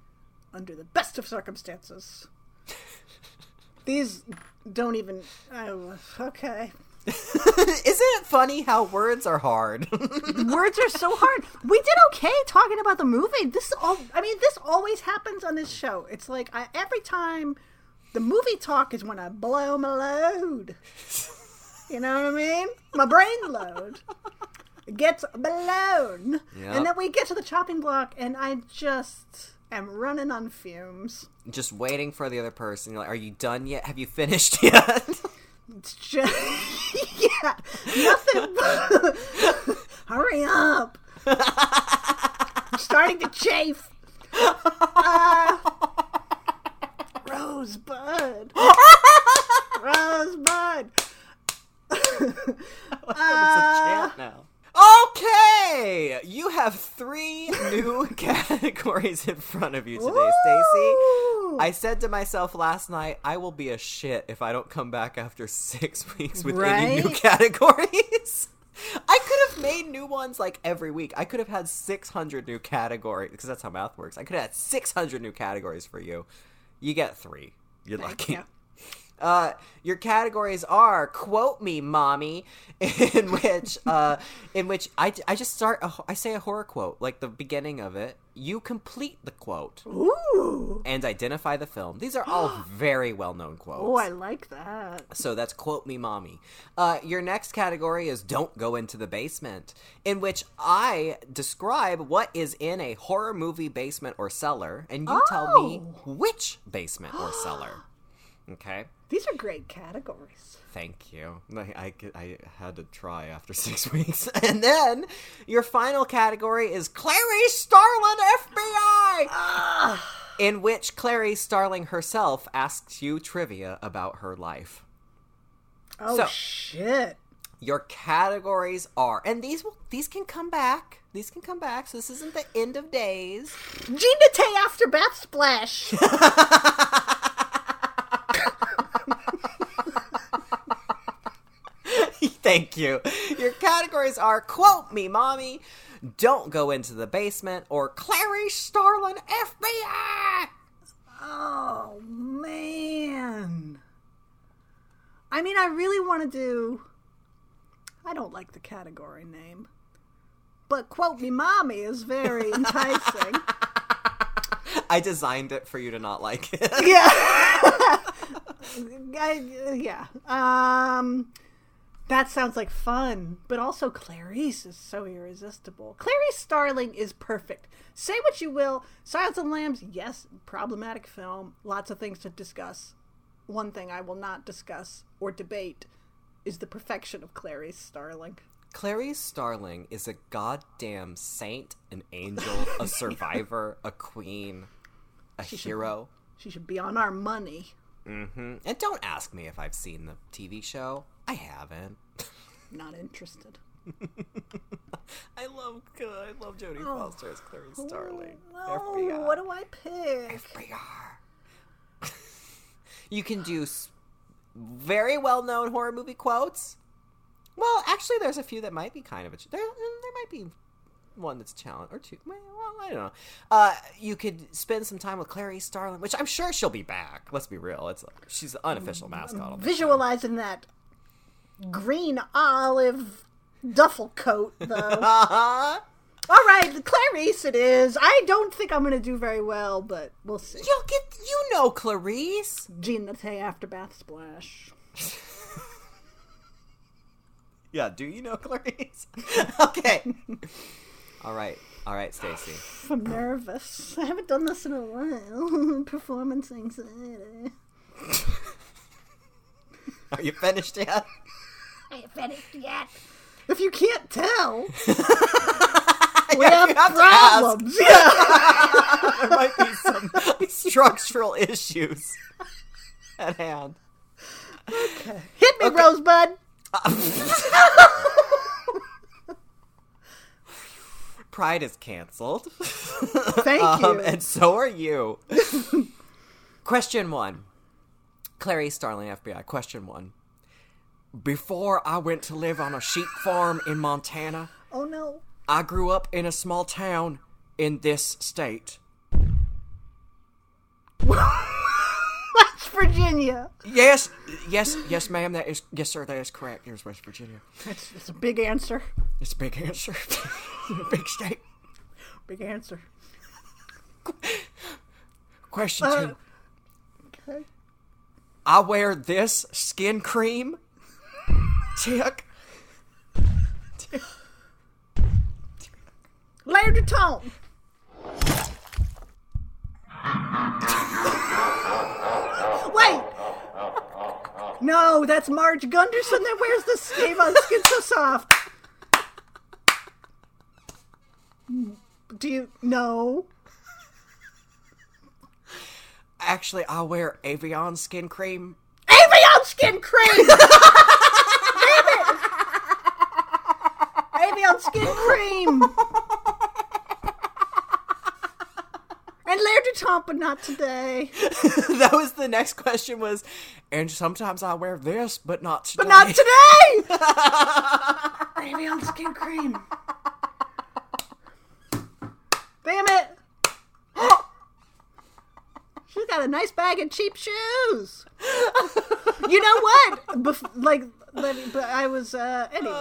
under the best of circumstances. [LAUGHS] These don't even. Oh, okay. [LAUGHS] Isn't it funny how words are hard? [LAUGHS] Words are so hard. We did okay talking about the movie. This all. I mean, this always happens on this show. It's like I, every time the movie talk is when I blow my load. You know what I mean? My brain load gets blown, Yep. and then we get to the chopping block, and I just am running on fumes. Just waiting for the other person. You're like, are you done yet? Have you finished [LAUGHS] yet? It's just [LAUGHS] yeah, nothing. [LAUGHS] Hurry up! I'm starting to chafe. Ah. Rosebud. Rosebud. it's Uh, a chant now. Okay, you have three new [LAUGHS] categories in front of you today, Stacie. I said to myself last night, I will be a shit if I don't come back after six [LAUGHS] weeks with any Right? new categories. [LAUGHS] I could have made new ones like every week. I could have had 600 new categories because that's how math works. I could have had 600 new categories for you. You get three. You're lucky. Uh, your categories are quote me, mommy, [LAUGHS] in which uh, in which I, I just start a, I say a horror quote like the beginning of it. You complete the quote Ooh. and identify the film. These are all [GASPS] very well known quotes. Oh, I like that. So that's quote me, mommy. Uh, your next category is don't go into the basement, in which I describe what is in a horror movie basement or cellar, and you tell me Oh. which basement or cellar. [GASPS] [GASPS] Okay. These are great categories. Thank you. I, I, I had to try after [LAUGHS] six weeks. [LAUGHS] And then your final category is Clarice Starling FBI, ah. in which Clarice Starling herself asks you trivia about her life. Oh So- shit. Your categories are, and these will these can come back. These can come back. So this isn't the end of days. Gina Tay after bath splash. [LAUGHS] Thank you. Your categories are quote me, mommy, don't go into the basement, or Clarice Starling FBI. Oh man. I mean, I really want to do. I don't like the category name, but quote me, mommy is very [LAUGHS] enticing. I designed it for you to not like it. yeah. [LAUGHS] [LAUGHS] I, yeah. Um, that sounds like fun, but also Clarice is so irresistible. Clarice Starling is perfect. Say what you will, Silence of the Lambs, yes, problematic film, lots of things to discuss. One thing I will not discuss or debate is the perfection of Clarice Starling. Clarice Starling is a goddamn saint, an angel, [LAUGHS] a survivor, a queen, a hero. She should be on our money. Mm-hmm. And don't ask me if I've seen the TV show. I haven't. Not interested. [LAUGHS] I love I love Jodie Foster as Clarice Starling. Oh, what do I pick? FBI. [LAUGHS] you can do very well known horror movie quotes. Well, actually, there's a few that might be kind of a. ch- There, there might be one that's challenge or two. Well, I don't know. Uh, you could spend some time with Clarice Starling, which I'm sure she'll be back. Let's be real. It's she's the unofficial mascot. Show. Visualizing that green olive duffel coat, [LAUGHS] though. All right, Clarice it is. I don't think I'm going to do very well, but we'll see. You'll get. You know Clarice. Gina after bath Splash. [LAUGHS] Yeah. Do you know Clarice? [LAUGHS] okay. All right. All right, Stacie. [SIGHS] I'm nervous. I haven't done this in a while. Performance anxiety. Are you finished yet? I ain't finished yet. If you can't tell, [LAUGHS] we Yeah, have, have problems. [LAUGHS] Yeah. [LAUGHS] there might be some structural issues at hand. Okay. Hit me, Rosebud. Pride is canceled. Thank Um, you. and so are you. Question one. Clarice Starling, FBI. Question one. Before I went to live on a sheep farm in Montana, oh no. I grew up in a small town in this state. [LAUGHS] West Virginia. Yes, yes, yes, ma'am. That is, yes, sir. That is correct. Here's West Virginia. That's, that's a big answer. It's a big answer. [LAUGHS] big state. Big answer. Question Uh, two. Okay. I wear this skin cream. De Tone. Wait. No, that's Marge Gunderson that wears the Stave on Skin So Soft. Do you know? Actually, I wear Evyan skin cream. Evyan Skin Cream! [LAUGHS] Damn it! Evyan Skin Cream! [LAUGHS] And L'Air du Temps, but not today. [LAUGHS] that was the next question was, and sometimes I wear this, but not today. But not today! Evyan [LAUGHS] Skin Cream. Damn it! [GASPS] She's got a nice bag of cheap shoes. you know what? Bef- like, let me- but I was uh, anyway.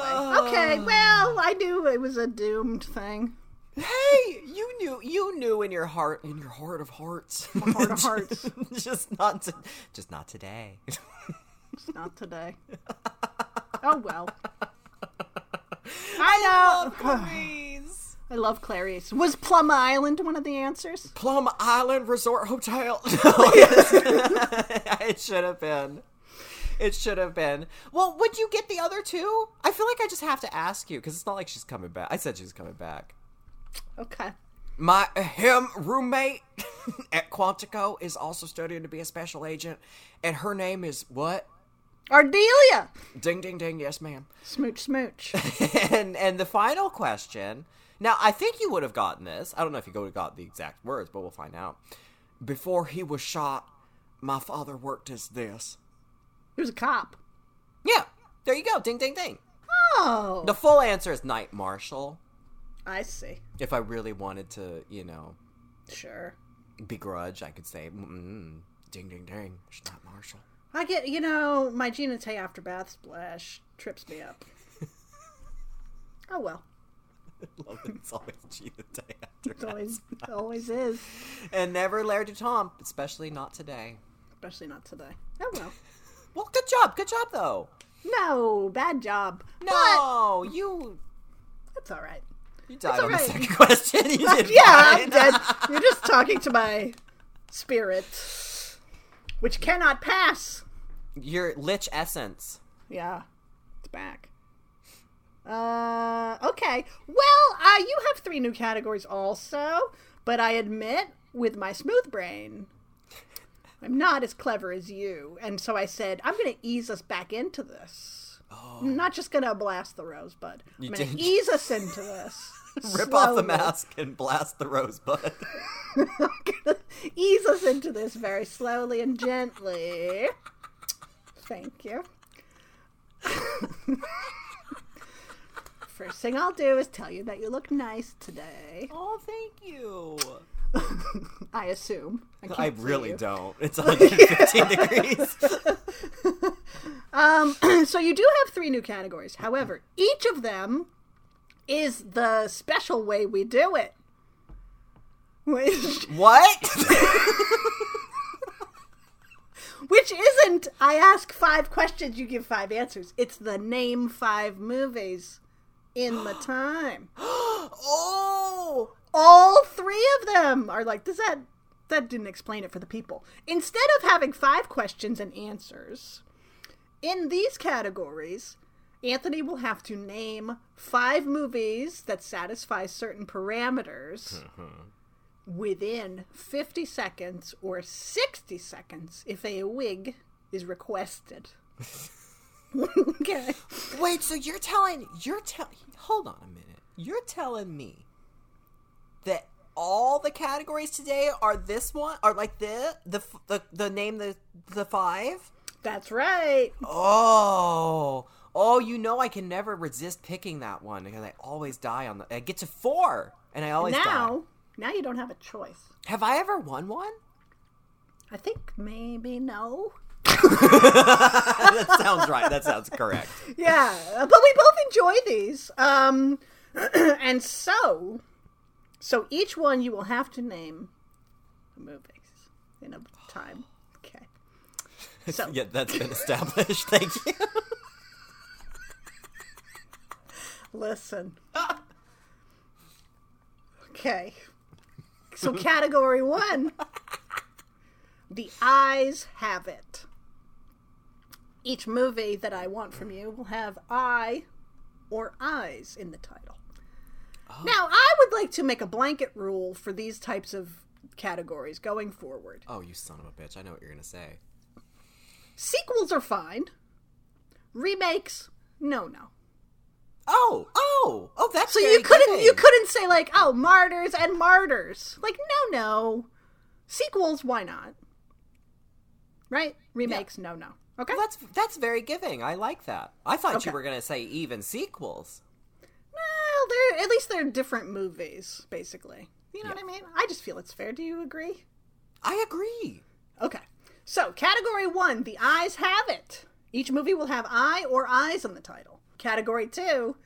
Okay, well, I knew it was a doomed thing. Hey, you knew, you knew in your heart, in your heart of hearts, [LAUGHS] heart of hearts. [LAUGHS] just not, to, just not today. It's not today. Oh well. I know. Please. [SIGHS] I love Clarice. Was Plum Island one of the answers? Plum Island Resort Hotel. No, [LAUGHS] yes. it should have been. It should have been. Well, would you get the other two? I feel like I just have to ask you because it's not like she's coming back. I said she's coming back. Okay. My him roommate [LAUGHS] at Quantico is also studying to be a special agent, and her name is what? Ardelia! Ding ding ding. Yes, ma'am. Smooch, smooch. [LAUGHS] and and the final question. Now, I think you would have gotten this. I don't know if you would have got the exact words, but we'll find out. Before he was shot, my father worked as this. He was a cop. Yeah, there you go. Ding ding ding. Oh. The full answer is night marshal. I see. If I really wanted to, you know, Sure. begrudge, I could say, mm, ding ding ding. It's night marshal. I get, you know, my Gina Tay after bath splash trips me up. [LAUGHS] oh well. [LAUGHS] Love it. It's always Gina Day after It always, it always is. And never L'Air du Temps, especially not today. especially not today. Oh well. [LAUGHS] Well, good job. Good job, though. No, bad job. No, you that's all right. you died all on right. the second [LAUGHS] question. You did yeah, fine. I'm dead. [LAUGHS] You're just talking to my spirit, which cannot pass. Your lich essence. Yeah, it's back. Uh, okay. Well, uh, you have three new categories also, but I admit, with my smooth brain, I'm not as clever as you, and so I said I'm going to ease us back into this. Oh. I'm not just going to blast the rosebud. I'm going to ease us into this. [LAUGHS] Rip off the mask and blast the rosebud. [LAUGHS] Ease us into this very slowly and gently. Thank you. [LAUGHS] First thing I'll do is tell you that you look nice today. oh, thank you. I assume. I, I really you. don't. It's [LAUGHS] 115 degrees. [LAUGHS] Um, [CLEARS THROAT] so you do have three new categories. However, each of them is the special way we do it. Which [LAUGHS] What? Which isn't, I ask five questions, you give five answers. It's the name five movies in the [GASPS] time. oh, All three of them are like, does that, that didn't explain it for the people. Instead of having five questions and answers, in these categories, Anthony will have to name five movies that satisfy certain parameters mm-hmm. within 50 seconds or 60 seconds if a wig is requested. [LAUGHS] [LAUGHS] okay. wait. So you're telling you're telling? Hold on a minute. You're telling me that all the categories today are this one? Are like the the the, the name the the five? That's right. Oh. Oh, you know I can never resist picking that one because I always die on the. I get to four, and I always die. now, now you don't have a choice. Have I ever won one? I think maybe no. That sounds right. That sounds correct. Yeah, but we both enjoy these. Um, [CLEARS THROAT] and so, so each one you will have to name the movies in a time. Okay. So [LAUGHS] yeah, that's been established. [LAUGHS] Thank you. listen. Okay. So category one, the eyes have it. Each movie that I want from you will have I or eyes in the title. Oh. Now, I would like to make a blanket rule for these types of categories going forward. Oh, you son of a bitch! I know what you're gonna say. Sequels are fine. Remakes, no, no. Oh, oh, oh! That's So you couldn't you couldn't say like, oh, martyrs and martyrs. Like, no, no. Sequels, why not? Right? Remakes, no, no. Okay. Well, that's that's very giving. I like that. I thought Okay. you were gonna say even sequels. Well, they're at least they're different movies, basically. You know what I mean? I just feel it's fair. Do you agree? I agree. Okay. So, category one, the eyes have it. Each movie will have eye or eyes in the title. Category two,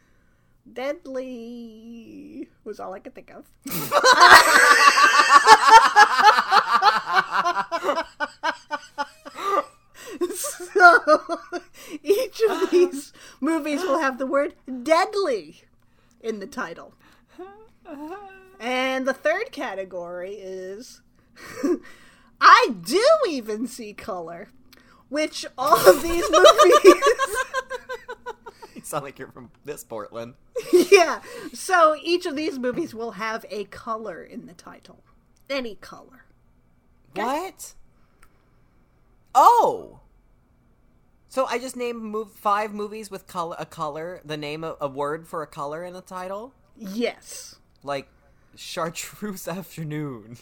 deadly was all I could think of. [LAUGHS] [LAUGHS] [LAUGHS] so, [LAUGHS] each of uh-huh. these movies will have the word deadly in the title. Uh-huh. And the third category is [LAUGHS] I do even see color, which all of these movies. You sound like you're from this Portland. yeah. So each of these movies will have a color in the title. Any color. What? Oh. So I just named move five movies with color a color, the name of a word for a color in the title, Yes. like Chartreuse Afternoon,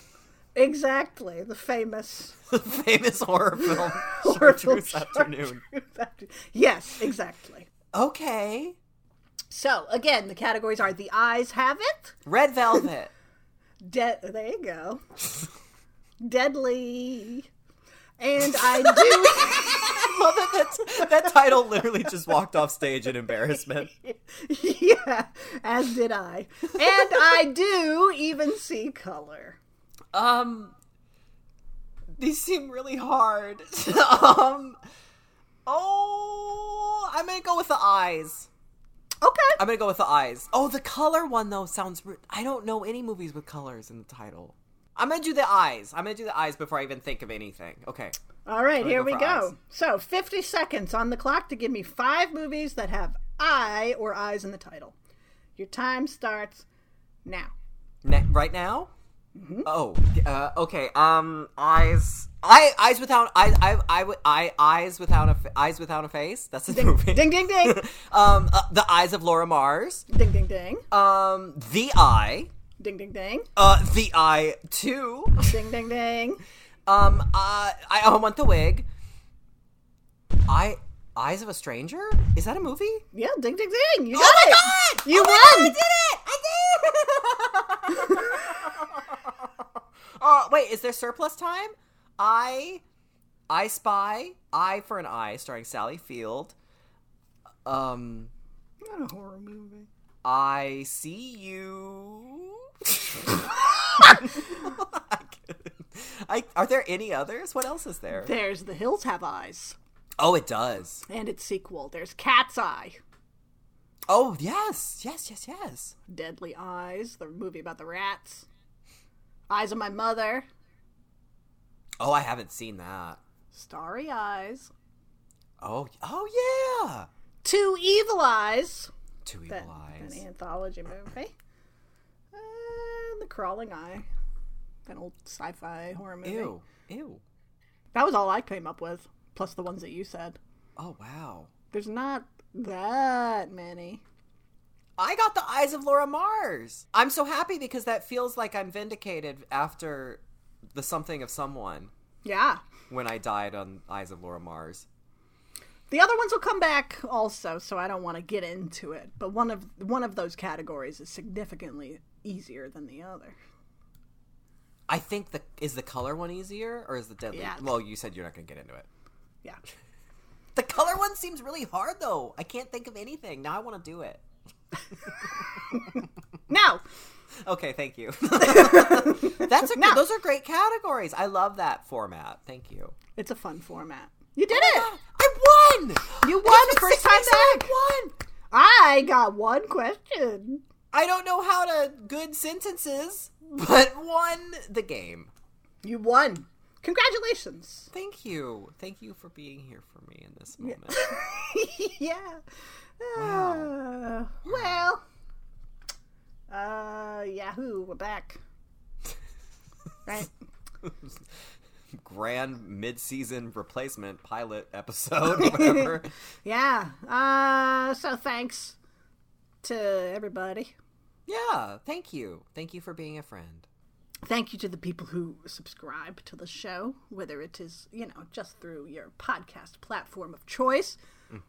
Exactly. The famous [LAUGHS] the famous horror [LAUGHS] film Chartreuse Afternoon. Chartreuse Yes, exactly. Okay. So again, the categories are the eyes have it. Red Velvet. [LAUGHS] De- there you go. Deadly. And I do. Love that, that that title literally just walked off stage in embarrassment. [LAUGHS] yeah, as did I. And I do even see color. Um These seem really hard. [LAUGHS] um. Oh, I'm gonna go with the eyes. Okay. I'm gonna go with the eyes. Oh, the color one though sounds. I don't know any movies with colors in the title. I'm gonna do the eyes. I'm gonna do the eyes before I even think of anything. Okay. All right, here go we go. eyes. So, 50 seconds on the clock to give me five movies that have I or eyes in the title. Your time starts now. Ne- right now? Oh, uh, okay. Um, eyes. I eyes without I I I I eyes without a fa- eyes without a face. That's the movie. Ding, ding, ding. [LAUGHS] um, uh, the eyes of Laura Mars. ding, ding, ding. Um, the eye. Ding, ding, ding. Uh, the eye two. Ding, ding, ding. [LAUGHS] Um, uh, I, I want the wig. I eyes of a stranger. Is that a movie? Yeah, ding, ding, ding. You got oh my it. god! You Oh won. God, I did it! I did. Oh [LAUGHS] wait, is there surplus time? I, I Spy, Eye for an Eye, starring Sally Field. Um, Not a horror movie. I see you. [LAUGHS] [LAUGHS] I, are there any others? What else is there? There's The Hills Have Eyes Oh, it does. and its sequel. There's Cat's Eye, Oh, yes, yes, yes, yes. Deadly Eyes, the movie about the rats. Eyes of My Mother, Oh, I haven't seen that. Starry Eyes, Oh, oh yeah. Two Evil Eyes, Two evil that, eyes. an anthology movie, and The Crawling Eye, an old sci-fi horror movie. Ew, ew. That was all I came up with, plus the ones that you said. Oh wow. There's not that many. I got the eyes of Laura Mars. I'm so happy because that feels like I'm vindicated after the something of someone Yeah. when I died on Eyes of Laura Mars. The other ones will come back also, so I don't want to get into it. But one of one of those categories is significantly easier than the other. I think the is the color one easier or is the deadly? Yeah. Well, you said you're not gonna get into it. Yeah. [LAUGHS] The color one seems really hard though. I can't think of anything. Now I want to do it. [LAUGHS] Now, Okay, thank you. [LAUGHS] That's a, No. those are great categories. I love that format. Thank you. it's a fun format. You did Oh it. I won. You won It's first time and I back. won. I got one question. I don't know how to good sentences, but won the game. You won. Congratulations. Thank you. Thank you for being here for me in this moment. [LAUGHS] yeah. Uh, well. Uh, Yahoo, we're back. Right? [LAUGHS] Grand mid-season replacement pilot episode, whatever. [LAUGHS] Yeah. Uh, so thanks to everybody. Yeah, thank you. Thank you for being a friend. Thank you to the people who subscribe to the show, whether it is, you know, just through your podcast platform of choice.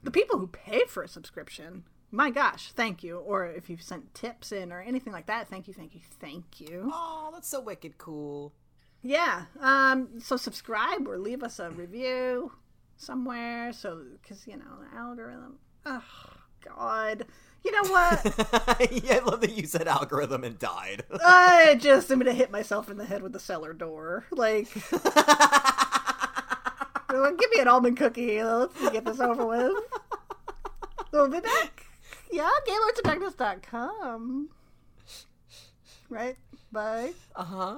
The people who pay for a subscription, my gosh, thank you. Or if you've sent tips in or anything like that, thank you, thank you, thank you. Oh, that's so wicked cool. Yeah. Um, so subscribe or leave us a review somewhere. So, because, you know, the algorithm. Oh, God. You know what? [LAUGHS] yeah, I love that you said algorithm and died. I just am going to hit myself in the head with the cellar door. Like, [LAUGHS] give me an almond cookie. Let's get this over with. We'll be back. Yeah, GaylordsOfDarkness.com. Right? Bye. Uh huh.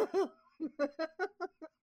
of Darkness. Yeah!